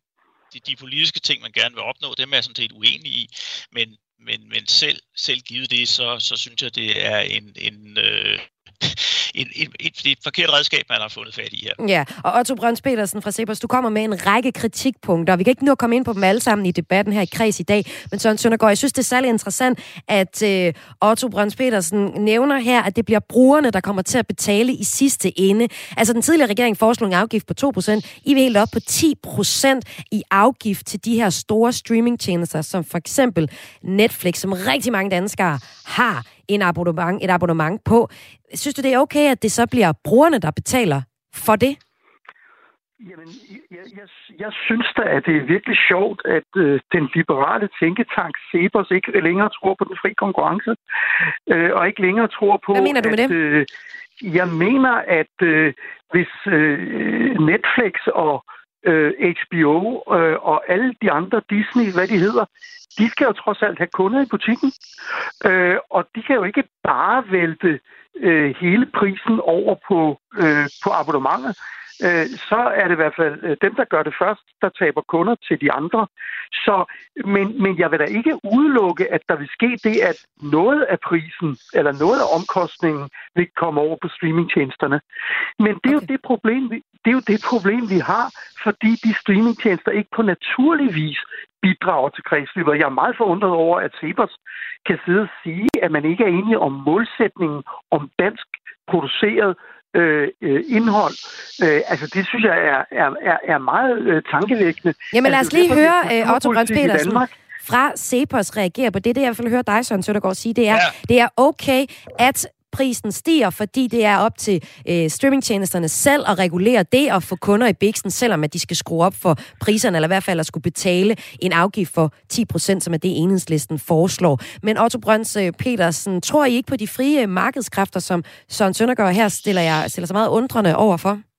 de, de politiske ting, man gerne vil opnå, dem er jeg sådan set uenig i, men, men, men selv, selv givet det, så, så synes jeg, det er en, en, øh, et, et, et, et forkert redskab, man har fundet fat i her. Ja, og Otto Brøns Petersen fra Cepos, du kommer med en række kritikpunkter. Vi kan ikke nu komme ind på dem alle sammen i debatten her i kreds i dag, men Søren Søndergaard, jeg synes, det er særlig interessant, at øh, Otto Brøns Petersen nævner her, at det bliver brugerne, der kommer til at betale i sidste ende. Altså, den tidligere regering foreslog en afgift på 2%. I vil helt op på 10% i afgift til de her store streamingtjenester, som for eksempel Netflix, som rigtig mange danskere har en abonnement, et abonnement på. Synes du, det er okay, at det så bliver brugerne, der betaler for det? Jamen, jeg, jeg, jeg synes da, at det er virkelig sjovt, at øh, den liberale tænketank Cepos ikke længere tror på den fri konkurrence, øh, og ikke længere tror på... Hvad mener du med at, det? Øh, jeg mener, at øh, hvis øh, Netflix og øh, HBO øh, og alle de andre Disney, hvad de hedder, de skal jo trods alt have kunder i butikken. Øh, og de kan jo ikke bare vælte øh, hele prisen over på, øh, på abonnementet øh, så er det i hvert fald øh, dem, der gør det først, der taber kunder til de andre. Så, men, men jeg vil da ikke udelukke, at der vil ske det, at noget af prisen eller noget af omkostningen vil komme over på streamingtjenesterne. Men det er, okay. jo det, problem, vi, det er jo det problem, vi har, fordi de streamingtjenester ikke på naturlig vis bidrager til kredsløbet. Jeg er meget forundret over, at Sebers kan sidde og sige, at man ikke er enige om målsætningen om dansk produceret øh, øh, indhold. Øh, altså, det synes jeg er, er, er, er meget øh, tankevækkende. Jamen lad os altså, lige derfor, høre øh, Otto Brøns Petersen Danmark. fra Cepos reagere på det. Det, jeg vil høre dig, Søren Søndergaard, sige, det er, Ja. det er okay, at prisen stiger, fordi det er op til øh, streamingtjenesterne selv at regulere det og få kunder i biksen, selvom at de skal skrue op for priserne, eller i hvert fald at skulle betale en afgift for 10%, som er det enhedslisten foreslår. Men Otto Brøns øh, Petersen, tror I ikke på de frie markedskræfter, som Søren Søndergaard her stiller, jeg, stiller sig meget undrende over for?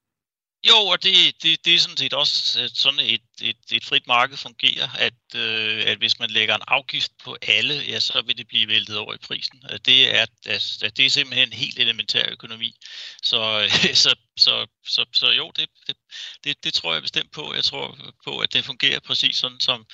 Jo, og det, det, det er sådan set også øh, sådan et, et, et frit marked fungerer, at, øh, at hvis man lægger en afgift på alle, ja, så vil det blive væltet over i prisen. Øh, det er, altså, det er simpelthen helt elementær økonomi. Så, øh, så, så, så, så jo, det, det, det, det tror jeg bestemt på. Jeg tror på, at det fungerer præcis sådan, som,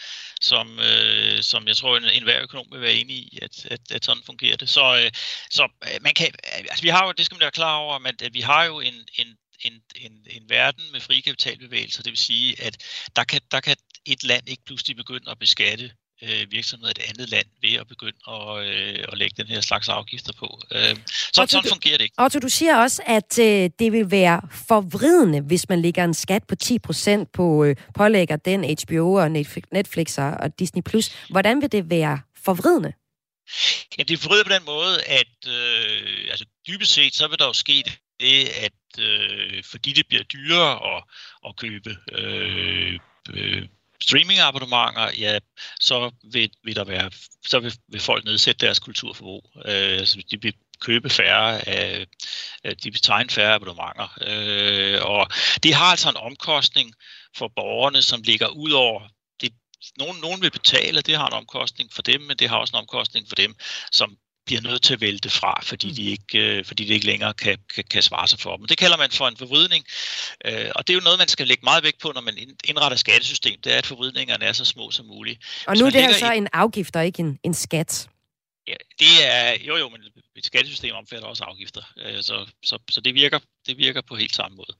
som, øh, som jeg tror, en, enhver økonom vil være enig i, at, at, at sådan fungerer det. Så, øh, så man kan, altså, vi har jo, det skal man være klar over, at, at vi har jo en, en en, en, en verden med frie kapitalbevægelser. Det vil sige, at der kan, der kan et land ikke pludselig begynde at beskatte øh, virksomheder i et andet land ved at begynde at, øh, at lægge den her slags afgifter på. Øh, så, Otto, sådan fungerer det ikke. Otto, du siger også, at øh, det vil være forvridende, hvis man lægger en skat på 10 procent på øh, pålægger den HBO og Netflix, og Disney+. Plus. Hvordan vil det være forvridende? Ja, det er forvridet på den måde, at øh, altså, dybest set, så vil der jo ske det, at øh, fordi det bliver dyrere at, at købe øh, øh, streamingabonnementer, ja, så vil, vil der være, så vil, vil folk nedsætte deres kulturforbrug. Øh, altså, de vil købe færre af, de vil tegne færre abonnementer. Øh, og det har altså en omkostning for borgerne, som ligger ud over det. Nogen, nogen vil betale, det har en omkostning for dem, men det har også en omkostning for dem, som bliver nødt til at vælge det fra, fordi, de ikke, øh, fordi det ikke længere kan, kan, kan svare sig for dem. Det kalder man for en forvridning, øh, og det er jo noget, man skal lægge meget vægt på, når man ind- indretter skattesystem, det er, at forvridningerne er så små som muligt. Og nu er det her så en afgift og ikke en, en skat. Ja, det er, jo jo, men mit skattesystem omfatter også afgifter, øh, så, så, så det, virker, det virker på helt samme måde.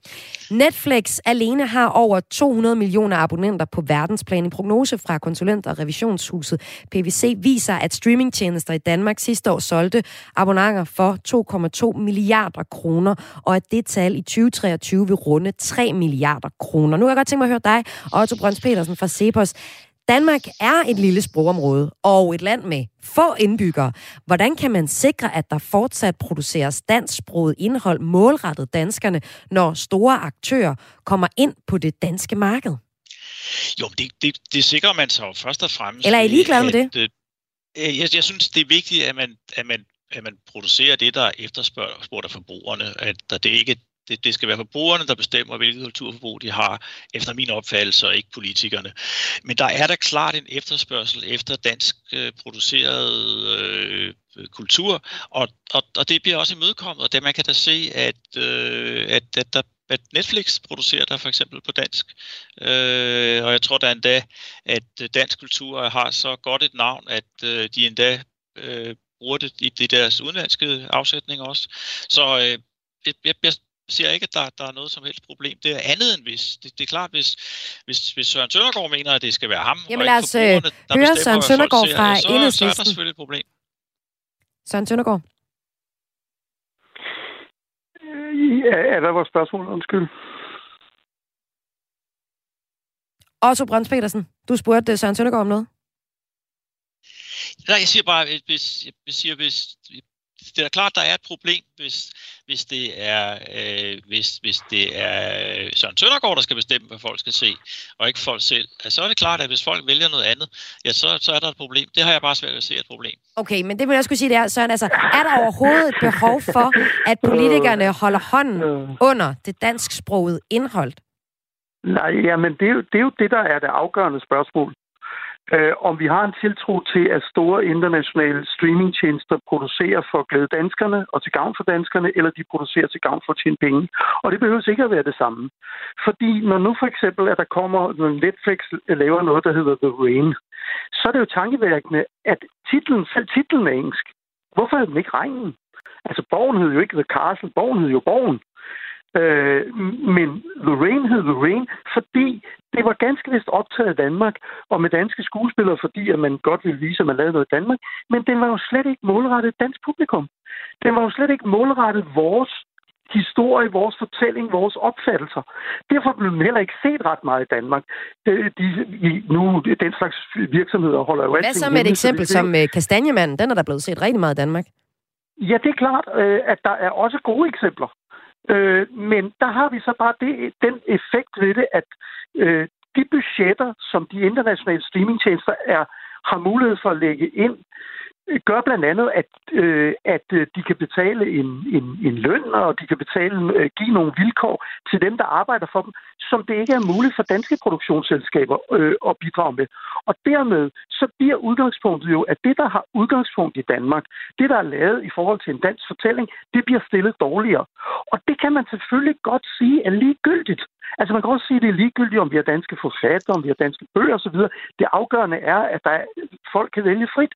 Netflix alene har over 200 millioner abonnenter på verdensplan. En prognose fra konsulent- og revisionshuset PVC viser, at streamingtjenester i Danmark sidste år solgte abonnenter for 2,2 milliarder kroner, og at det tal i 2023 vil runde 3 milliarder kroner. Nu har jeg godt tænkt mig at høre dig, Otto Brøns Petersen fra Cepos. Danmark er et lille sprogområde og et land med få indbyggere. Hvordan kan man sikre, at der fortsat produceres dansksproget indhold målrettet danskerne, når store aktører kommer ind på det danske marked? Jo, det, det, det sikrer man sig jo først og fremmest. Eller er I ligeglade med at, øh, Jeg, jeg synes, det er vigtigt, at man, at man, at man producerer det, der er efterspurgt af forbrugerne. At der, det, ikke, det, det skal være forbrugerne, der bestemmer, hvilket kulturforbrug de har, efter min opfattelse, og ikke politikerne. Men der er da klart en efterspørgsel efter dansk øh, produceret øh, kultur, og, og, og det bliver også imødekommet. Og det, man kan da se, at, øh, at, at der at Netflix producerer der for eksempel på dansk. Øh, og jeg tror da endda, at dansk kultur har så godt et navn, at øh, de endda øh, bruger det i det deres udenlandske afsætning også. Så øh, jeg, jeg, jeg siger ikke, at der, der er noget som helst problem. Det er andet end hvis. Det, det er klart, hvis, hvis, hvis Søren Søndergaard mener, at det skal være ham, Jamen og ikke forbrugerne, der høre bestemmer, Søren Søndergaard ser, fra så, så er der selvfølgelig et problem. Søren Søndergaard. Ja, hvad var spørgsmålet? Undskyld. Otto Brøns Petersen, du spurgte øh, Søren Søndergaard om noget. Nej, jeg siger bare, hvis, jeg siger, hvis, det er klart, der er et problem, hvis, hvis det er, øh, hvis, hvis det er Søren Søndergaard, der skal bestemme, hvad folk skal se, og ikke folk selv. Altså, så er det klart, at hvis folk vælger noget andet, ja, så, så er der et problem. Det har jeg bare svært ved at se et problem. Okay, men det vil jeg skulle sige, det er, Søren, altså, er der overhovedet et behov for, at politikerne holder hånden under det dansksprogede indhold? Nej, jamen det er, jo, det er jo det, der er det afgørende spørgsmål. Øh, om vi har en tiltro til, at store internationale streamingtjenester producerer for at glæde danskerne og til gavn for danskerne, eller de producerer til gavn for at tjene penge. Og det behøver ikke at være det samme. Fordi når nu for eksempel, at der kommer, når Netflix laver noget, der hedder The Rain, så er det jo tankevækkende, at titlen, selv titlen er engelsk. Hvorfor er den ikke regnen? Altså, borgen hed jo ikke The Castle, borgen hed jo borgen. Øh, men Lorraine hed Lorraine, fordi det var ganske vist optaget af Danmark, og med danske skuespillere, fordi at man godt ville vise, at man lavede noget i Danmark. Men den var jo slet ikke målrettet dansk publikum. Den var jo slet ikke målrettet vores historie, vores fortælling, vores opfattelser. Derfor blev den heller ikke set ret meget i Danmark. De, de, nu, den slags virksomheder holder jo Hvad så med et eksempel som uh, Kastanjemanden? Den er der blevet set rigtig meget i Danmark. Ja, det er klart, øh, at der er også gode eksempler. Øh, men der har vi så bare det, den effekt ved det, at øh, de budgetter, som de internationale streamingtjenester er, har mulighed for at lægge ind, gør blandt andet, at, øh, at øh, de kan betale en, en, en løn, og de kan betale, øh, give nogle vilkår til dem, der arbejder for dem, som det ikke er muligt for danske produktionsselskaber øh, at bidrage med. Og dermed så bliver udgangspunktet jo, at det, der har udgangspunkt i Danmark, det, der er lavet i forhold til en dansk fortælling, det bliver stillet dårligere. Og det kan man selvfølgelig godt sige er ligegyldigt. Altså man kan også sige, at det er ligegyldigt, om vi har danske forfattere, om vi har danske bøger osv. Det afgørende er, at der er, folk kan vælge frit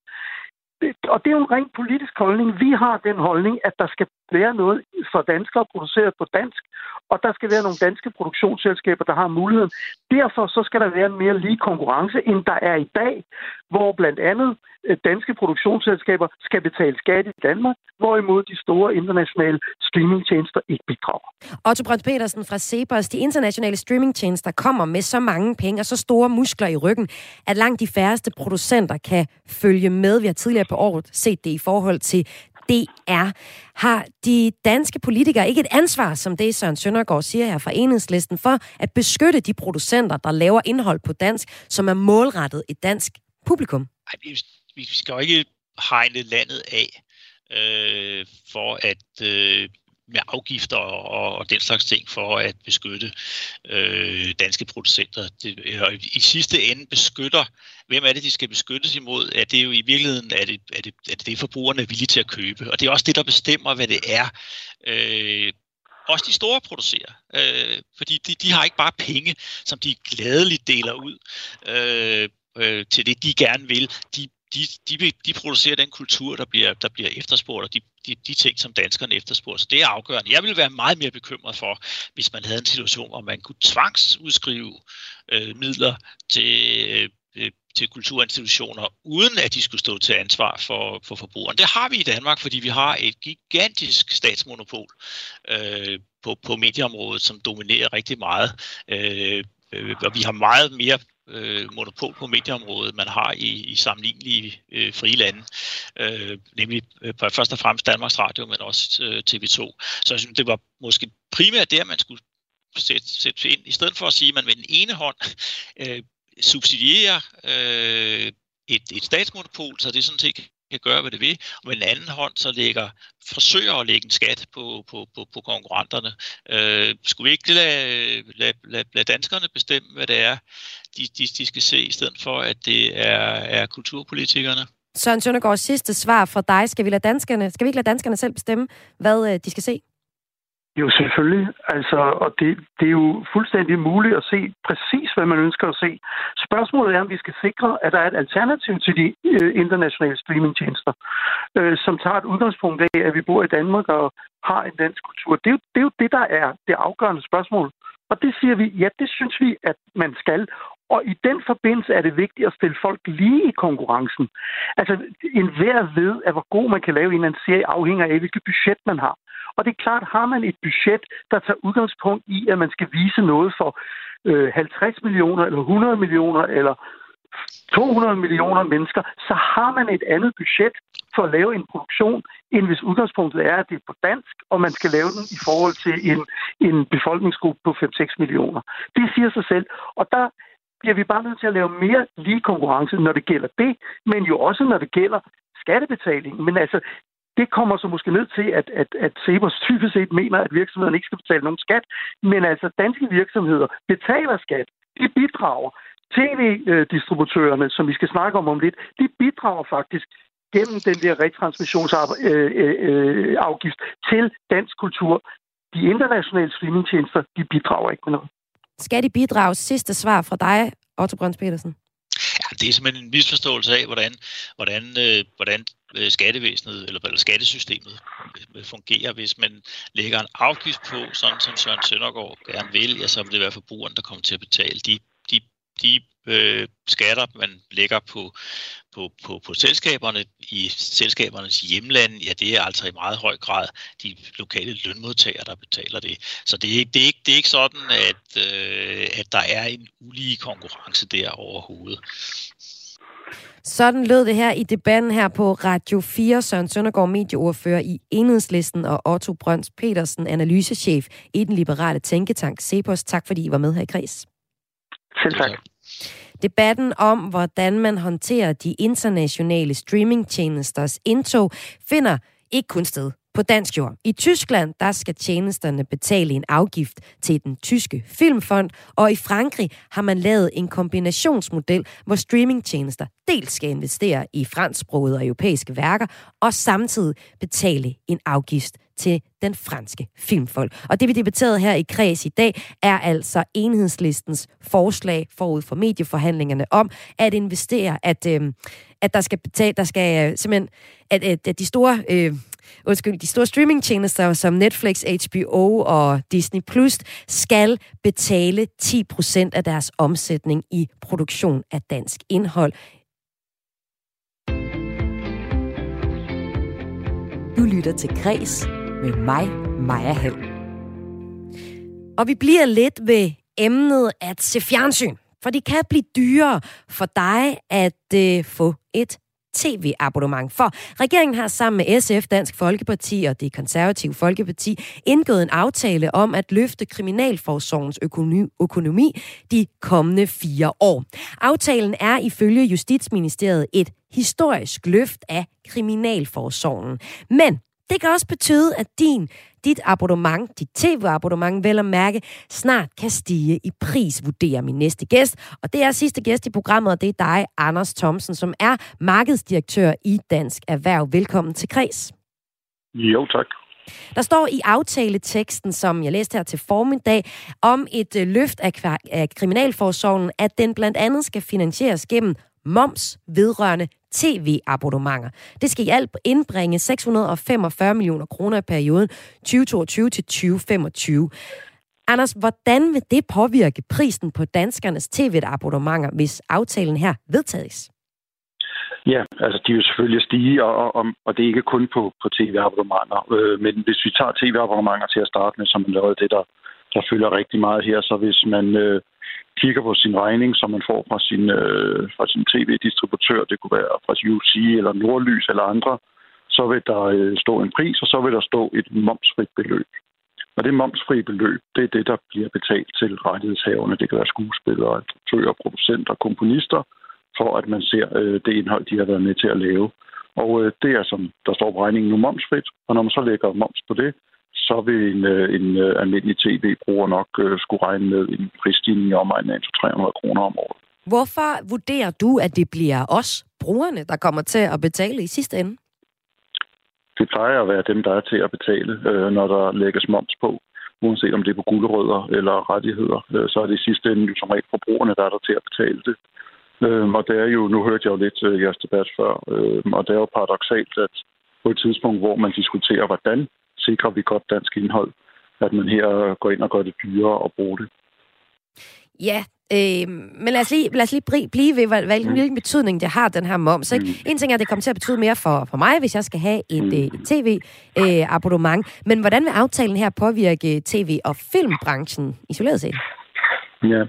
og det er jo en rent politisk holdning. Vi har den holdning, at der skal være noget for danskere produceret på dansk, og der skal være nogle danske produktionsselskaber, der har muligheden. Derfor så skal der være en mere lige konkurrence, end der er i dag, hvor blandt andet øh, danske produktionsselskaber skal betale skat i Danmark, hvorimod de store internationale streamingtjenester ikke bidrager. Otto Brandt Petersen fra Cepos, de internationale streamingtjenester kommer med så mange penge og så store muskler i ryggen, at langt de færreste producenter kan følge med. Vi har tidligere på året set det i forhold til DR. Har de danske politikere ikke et ansvar, som det Søren Søndergaard siger her fra enhedslisten, for at beskytte de producenter, der laver indhold på dansk, som er målrettet et dansk publikum? Nej, vi skal jo ikke hegne landet af øh, for at øh, med afgifter og, og den slags ting for at beskytte øh, danske producenter. Det, og I sidste ende beskytter, hvem er det, de skal beskyttes imod? Er det jo i virkeligheden, er det, er det, er det, det forbrugerne er villige til at købe? Og det er også det, der bestemmer, hvad det er. Øh, også de store producerer, øh, fordi de, de har ikke bare penge, som de gladeligt deler ud øh, øh, til det, de gerne vil. De de, de, de producerer den kultur, der bliver, der bliver efterspurgt, og de, de, de ting, som danskerne efterspørger. Så det er afgørende. Jeg ville være meget mere bekymret for, hvis man havde en situation, hvor man kunne tvangsudskrive øh, midler til, øh, Øh, til kulturinstitutioner, uden at de skulle stå til ansvar for, for forbrugeren. Det har vi i Danmark, fordi vi har et gigantisk statsmonopol øh, på, på medieområdet, som dominerer rigtig meget. Øh, øh og vi har meget mere øh, monopol på medieområdet, man har i, i sammenlignelige øh, frie lande, øh, nemlig øh, først og fremmest Danmarks Radio, men også øh, TV2. Så jeg synes, det var måske primært der, man skulle sætte, sætte ind, i stedet for at sige, at man med den ene hånd øh, subsidierer øh, et, et statsmonopol, så det sådan set kan gøre, hvad det vil, og med den anden hånd så lægger, forsøger at lægge en skat på, på, på, på konkurrenterne. Øh, skulle vi ikke lade, lade, lade, lade danskerne bestemme, hvad det er, de, de, de skal se, i stedet for, at det er, er kulturpolitikerne? Søren Søndergaard, sidste svar fra dig. Skal vi, lade danskerne, skal vi ikke lade danskerne selv bestemme, hvad øh, de skal se? Jo, selvfølgelig. Altså, og det, det er jo fuldstændig muligt at se præcis, hvad man ønsker at se. Spørgsmålet er, om vi skal sikre, at der er et alternativ til de øh, internationale streamingtjenester, øh, som tager et udgangspunkt af, at vi bor i Danmark og har en dansk kultur. Det er, jo, det er jo det, der er det afgørende spørgsmål. Og det siger vi, ja, det synes vi, at man skal. Og i den forbindelse er det vigtigt at stille folk lige i konkurrencen. Altså, en hver ved, at hvor god man kan lave en eller anden serie, afhænger af, hvilket budget man har. Og det er klart, har man et budget, der tager udgangspunkt i, at man skal vise noget for øh, 50 millioner, eller 100 millioner, eller 200 millioner mennesker, så har man et andet budget for at lave en produktion, end hvis udgangspunktet er, at det er på dansk, og man skal lave den i forhold til en, en befolkningsgruppe på 5-6 millioner. Det siger sig selv. Og der bliver vi bare nødt til at lave mere lige konkurrence, når det gælder det, men jo også når det gælder skattebetaling. Men altså, det kommer så måske ned til, at, at, at Sebers typisk set mener, at virksomhederne ikke skal betale nogen skat, men altså danske virksomheder betaler skat. De bidrager. TV-distributørerne, som vi skal snakke om om lidt, de bidrager faktisk gennem den der retransmissionsafgift øh, øh, øh, til dansk kultur. De internationale streamingtjenester, de bidrager ikke med noget. Skal de bidrage? Sidste svar fra dig, Otto Brøns Petersen. Det er simpelthen en misforståelse af, hvordan, hvordan, øh, hvordan øh, skattevæsenet eller, eller skattesystemet øh, fungerer. Hvis man lægger en afgift på, sådan som Søren Søndergaard gerne vil, ja, så vil det være forbrugeren, der kommer til at betale. De, de øh, skatter, man lægger på, på, på, på selskaberne i selskabernes hjemland, ja, det er altså i meget høj grad de lokale lønmodtagere, der betaler det. Så det er, det er, ikke, det er ikke sådan, at, øh, at der er en ulige konkurrence der overhovedet. Sådan lød det her i debatten her på Radio 4. Søren Søndergaard, medieordfører i Enhedslisten, og Otto Brøns Petersen, analysechef i den liberale tænketank Cepos. Tak fordi I var med her i Kreds. Selv tak. Debatten om, hvordan man håndterer de internationale streamingtjenesters indtog, finder ikke kun sted på dansk jord. I Tyskland, der skal tjenesterne betale en afgift til den tyske filmfond, og i Frankrig har man lavet en kombinationsmodel, hvor streamingtjenester dels skal investere i fransksprogede og europæiske værker, og samtidig betale en afgift til den franske filmfond. Og det vi debatterede her i kreds i dag, er altså enhedslistens forslag forud for medieforhandlingerne om at investere, at, øh, at der skal betale, der skal øh, simpelthen, at, at, at de store øh, undskyld, de store streamingtjenester som Netflix, HBO og Disney Plus skal betale 10% af deres omsætning i produktion af dansk indhold. Du lytter til Græs med mig, Maja Hall. Og vi bliver lidt ved emnet at se fjernsyn, for det kan blive dyrere for dig at øh, få et tv-abonnement. For regeringen har sammen med SF, Dansk Folkeparti og det konservative Folkeparti indgået en aftale om at løfte Kriminalforsorgens økonomi de kommende fire år. Aftalen er ifølge Justitsministeriet et historisk løft af Kriminalforsorgen. Men det kan også betyde, at din, dit abonnement, dit tv-abonnement, vel at mærke, snart kan stige i pris, vurderer min næste gæst. Og det er sidste gæst i programmet, og det er dig, Anders Thomsen, som er markedsdirektør i Dansk Erhverv. Velkommen til Kreds. Jo, tak. Der står i aftaleteksten, som jeg læste her til formiddag, om et øh, løft af, af kriminalforsorgen, at den blandt andet skal finansieres gennem moms vedrørende tv-abonnementer. Det skal i alt indbringe 645 millioner kroner i perioden 2022 til 2025. Anders, hvordan vil det påvirke prisen på danskernes tv-abonnementer, hvis aftalen her vedtages? Ja, altså de vil selvfølgelig stige, og, og, og det er ikke kun på, på tv-abonnementer. Øh, men hvis vi tager tv-abonnementer til at starte med, som er det, der, der følger rigtig meget her, så hvis man øh, kigger på sin regning, som man får fra sin, øh, fra sin tv-distributør, det kunne være fra UC eller Nordlys eller andre, så vil der øh, stå en pris, og så vil der stå et momsfrit beløb. Og det momsfri beløb, det er det, der bliver betalt til rettighedshaverne. Det kan være skuespillere, aktører, producenter, komponister, for at man ser øh, det indhold, de har været med til at lave. Og øh, det er, som der står på regningen nu, momsfrit. Og når man så lægger moms på det, så vil en, øh, en øh, almindelig tv-bruger nok uh, skulle regne med en prisstigning i omegnen af 300 kroner om året. Hvorfor vurderer du, at det bliver os, brugerne, der kommer til at betale i sidste ende? Det plejer at være dem, der er til at betale, øh, når der lægges moms på. Uanset om det er på guldrødder eller rettigheder, øh, så er det i sidste ende som regel forbrugerne, der er der til at betale det. Øh, og det er jo, nu hørte jeg jo lidt øh, jeres debat før, øh, og det er jo paradoxalt, at på et tidspunkt, hvor man diskuterer, hvordan sikrer vi godt dansk indhold, at man her går ind og gør det dyrere at bruge det. Ja, øh, men lad os lige, lad os lige blive ved, hvilken, mm. hvilken betydning det har, den her moms. Ikke? Mm. En ting er, at det kommer til at betyde mere for, for mig, hvis jeg skal have et, mm. Øh, et tv-abonnement. Øh, men hvordan vil aftalen her påvirke tv- og filmbranchen isoleret set? Ja,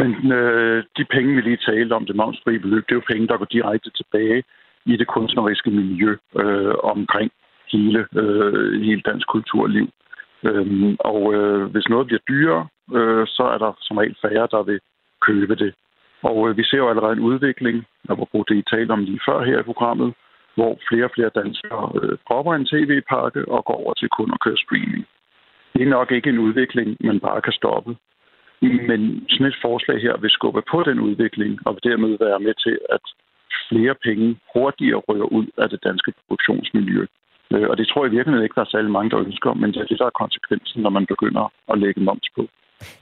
men øh, de penge, vi lige talte om, det momsfri beløb, det er jo penge, der går direkte tilbage i det kunstneriske miljø øh, omkring hele, øh, hele dansk kulturliv. Øhm, og øh, hvis noget bliver dyrere, øh, så er der som regel færre, der vil købe det. Og øh, vi ser jo allerede en udvikling, apropos det, I talte om lige før her i programmet, hvor flere og flere danskere øh, dropper en tv-pakke og går over til kun at køre streaming. Det er nok ikke en udvikling, man bare kan stoppe. Men sådan et forslag her vil skubbe på den udvikling, og vil dermed være med til, at flere penge hurtigere rører ud af det danske produktionsmiljø. Øh, og det tror jeg virkelig ikke, der er særlig mange, der ønsker, men det er det, der er konsekvensen, når man begynder at lægge moms på.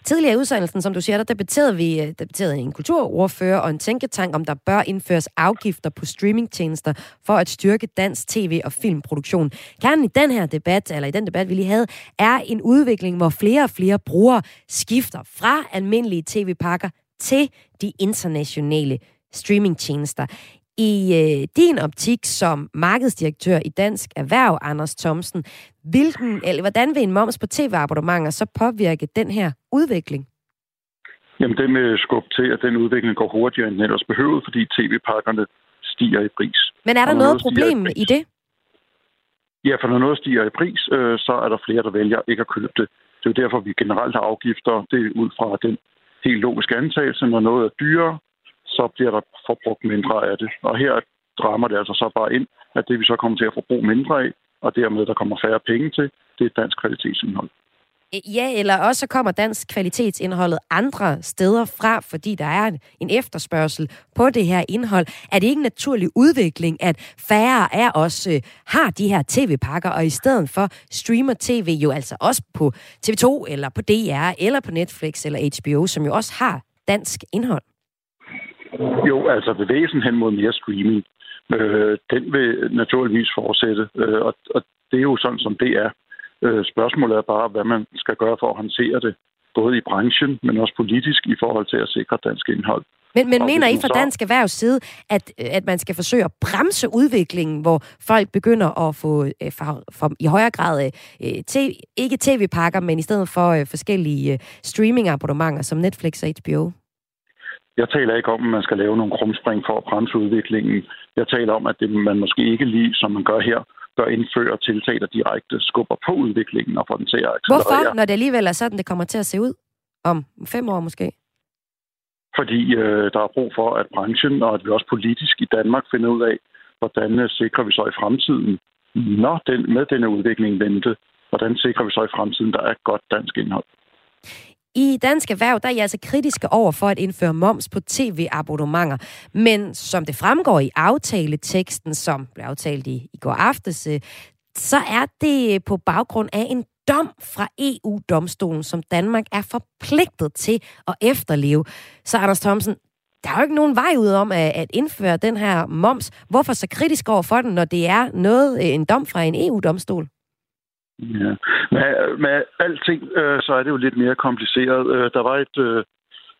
Tidligere i udsendelsen, som du siger, der debatterede vi øh, debatterede en kulturordfører og en tænketank, om der bør indføres afgifter på streamingtjenester for at styrke dansk tv- og filmproduktion. Kernen i den her debat, eller i den debat, vi lige havde, er en udvikling, hvor flere og flere brugere skifter fra almindelige tv-pakker til de internationale streamingtjenester. I øh, din optik som markedsdirektør i Dansk Erhverv, Anders Thomsen, hvilken, eller hvordan vil en moms på tv-abonnementer så påvirke den her udvikling? Jamen, det med skub til, at den udvikling går hurtigere, end den ellers behøvet, fordi tv-pakkerne stiger i pris. Men er der noget, noget problem i, i det? Ja, for når noget stiger i pris, øh, så er der flere, der vælger ikke at købe det. Det er jo derfor, vi generelt har afgifter. Det er ud fra den helt logiske antagelse. Når noget er dyrere, så bliver der forbrugt mindre af det. Og her drammer det altså så bare ind, at det vi så kommer til at forbruge mindre af, og dermed der kommer færre penge til, det er dansk kvalitetsindhold. Ja, eller også kommer dansk kvalitetsindholdet andre steder fra, fordi der er en efterspørgsel på det her indhold. Er det ikke en naturlig udvikling, at færre af os øh, har de her tv-pakker, og i stedet for streamer tv jo altså også på TV2, eller på DR, eller på Netflix, eller HBO, som jo også har dansk indhold? Jo, altså bevægelsen hen mod mere streaming, øh, den vil naturligvis fortsætte, øh, og, og det er jo sådan, som det er. Øh, spørgsmålet er bare, hvad man skal gøre for at håndtere det, både i branchen, men også politisk i forhold til at sikre dansk indhold. Men, men mener I fra Dansk Erhvervs side, at, at man skal forsøge at bremse udviklingen, hvor folk begynder at få øh, for, for, i højere grad øh, tv, ikke tv-pakker, men i stedet for øh, forskellige øh, streaming-abonnementer som Netflix og HBO? Jeg taler ikke om, at man skal lave nogle krumspring for at bremse udviklingen. Jeg taler om, at det, man måske ikke lige, som man gør her, bør indføre tiltag, der direkte skubber på udviklingen og får den til at accelerere. Hvorfor, når det alligevel er sådan, det kommer til at se ud? Om fem år måske? Fordi øh, der er brug for, at branchen og at vi også politisk i Danmark finder ud af, hvordan øh, sikrer vi så i fremtiden, når den, med denne udvikling vente, hvordan sikrer vi så i fremtiden, der er godt dansk indhold. I Dansk Erhverv, der er I altså kritiske over for at indføre moms på tv-abonnementer. Men som det fremgår i aftaleteksten, som blev aftalt i, i går aftes, øh, så er det på baggrund af en dom fra EU-domstolen, som Danmark er forpligtet til at efterleve. Så Anders Thomsen, der er jo ikke nogen vej ud om at, at indføre den her moms. Hvorfor så kritisk over for den, når det er noget øh, en dom fra en EU-domstol? Ja. Med, med alting, øh, så er det jo lidt mere kompliceret. Øh, der var et, øh,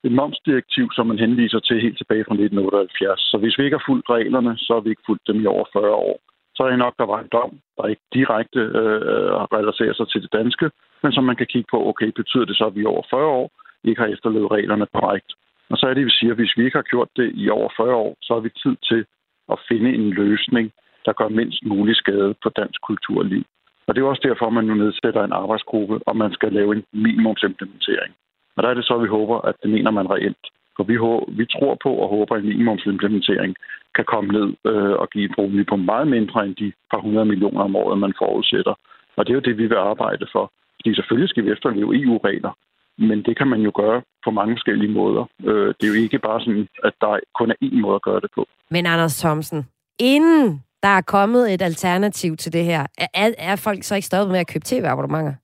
et momsdirektiv, som man henviser til helt tilbage fra 1978. Så hvis vi ikke har fulgt reglerne, så har vi ikke fulgt dem i over 40 år. Så er det nok, der var en dom, der ikke direkte øh, relaterer sig til det danske, men som man kan kigge på, okay, betyder det så, at vi over 40 år ikke har efterlevet reglerne korrekt? Og så er det, vi siger, at hvis vi ikke har gjort det i over 40 år, så har vi tid til at finde en løsning, der gør mindst mulig skade på dansk kulturliv. Og det er også derfor, man nu nedsætter en arbejdsgruppe, og man skal lave en minimumsimplementering. Og der er det så, vi håber, at det mener man reelt. For vi, vi tror på og håber, at en minimumsimplementering kan komme ned øh, og give et på meget mindre end de par hundrede millioner om året, man forudsætter. Og det er jo det, vi vil arbejde for. Fordi selvfølgelig skal vi efterleve EU-regler, men det kan man jo gøre på mange forskellige måder. Øh, det er jo ikke bare sådan, at der kun er én måde at gøre det på. Men Anders Thomsen, inden der er kommet et alternativ til det her. Er, er folk så ikke stoppet med at købe tv-abonnementer?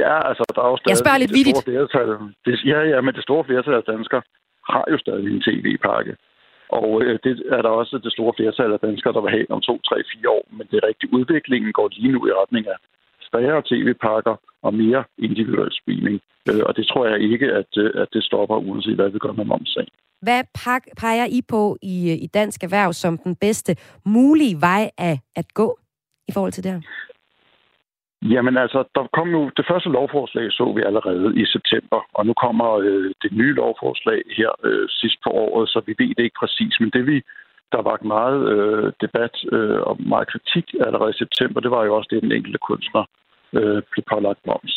Ja, altså, der er jo stadig... Jeg spørger lidt vidigt. Det, ja, ja, men det store flertal af danskere har jo stadig en tv-pakke. Og øh, det er der også det store flertal af danskere, der vil have om to, tre, fire år. Men det rigtige udviklingen går lige nu i retning af færre tv-pakker og mere individuel streaming. Øh, og det tror jeg ikke, at, øh, at det stopper, uanset hvad vi gør med momssagen. Hvad peger I på i, i Dansk Erhverv som den bedste mulige vej at, at gå i forhold til det her? Jamen altså, der kom nu, det første lovforslag så vi allerede i september, og nu kommer øh, det nye lovforslag her øh, sidst på året, så vi ved det ikke præcis. Men det vi, der var meget øh, debat øh, og meget kritik allerede i september, det var jo også det, den enkelte kunstner øh, blev pålagt moms.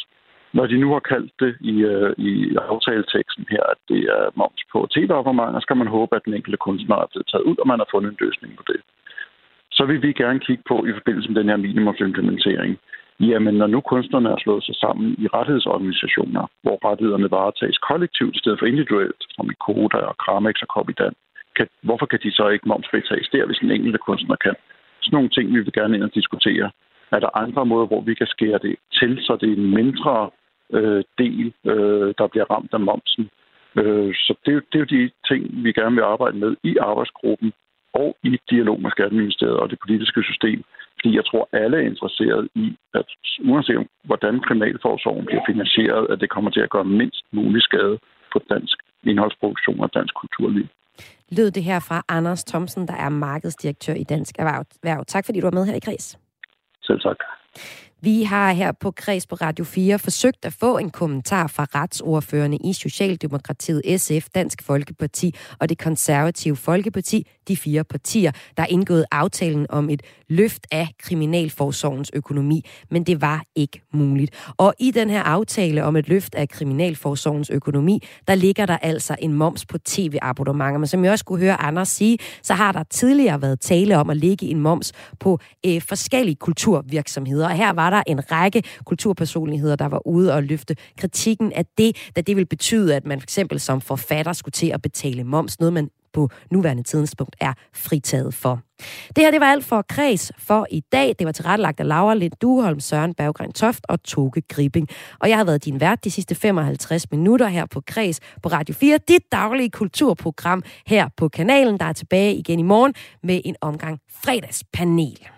Når de nu har kaldt det i, øh, i aftaleteksten her, at det er moms på tv-abonnementer, skal man håbe, at den enkelte kunstner er blevet taget ud, og man har fundet en løsning på det. Så vil vi gerne kigge på i forbindelse med den her minimumsimplementering. Jamen, når nu kunstnerne er slået sig sammen i rettighedsorganisationer, hvor rettighederne varetages kollektivt i stedet for individuelt, som i Koda og Kramex og Copydan, kan, hvorfor kan de så ikke momsfritages der, hvis den enkelte kunstner kan? Sådan nogle ting, vi vil gerne ind og diskutere. Er der andre måder, hvor vi kan skære det til, så det er en mindre øh, del, øh, der bliver ramt af momsen. Øh, så det, det er jo de ting, vi gerne vil arbejde med i arbejdsgruppen og i dialog med Skatteministeriet og det politiske system. Fordi jeg tror, alle er interesseret i, at uanset hvordan kriminalforsorgen bliver finansieret, at det kommer til at gøre mindst mulig skade på dansk indholdsproduktion og dansk kulturliv. Lød det her fra Anders Thomsen, der er markedsdirektør i Dansk Erhverv. Tak fordi du var med her i Kreds. Selv tak. Vi har her på Kreds på Radio 4 forsøgt at få en kommentar fra retsordførende i Socialdemokratiet, SF, Dansk Folkeparti og det konservative Folkeparti, de fire partier, der har indgået aftalen om et løft af Kriminalforsorgens økonomi, men det var ikke muligt. Og i den her aftale om et løft af Kriminalforsorgens økonomi, der ligger der altså en moms på tv-abonnementer. Men som jeg også kunne høre Anders sige, så har der tidligere været tale om at lægge en moms på øh, forskellige kulturvirksomheder. Og her var der en række kulturpersonligheder, der var ude og løfte kritikken af det, da det vil betyde, at man for eksempel som forfatter skulle til at betale moms, noget man på nuværende tidspunkt er fritaget for. Det her det var alt for Kreds for i dag. Det var tilrettelagt af Laura Lind Duholm, Søren Berggren Toft og Toge Gripping. Og jeg har været din vært de sidste 55 minutter her på Kreds på Radio 4. Dit daglige kulturprogram her på kanalen, der er tilbage igen i morgen med en omgang fredagspanel.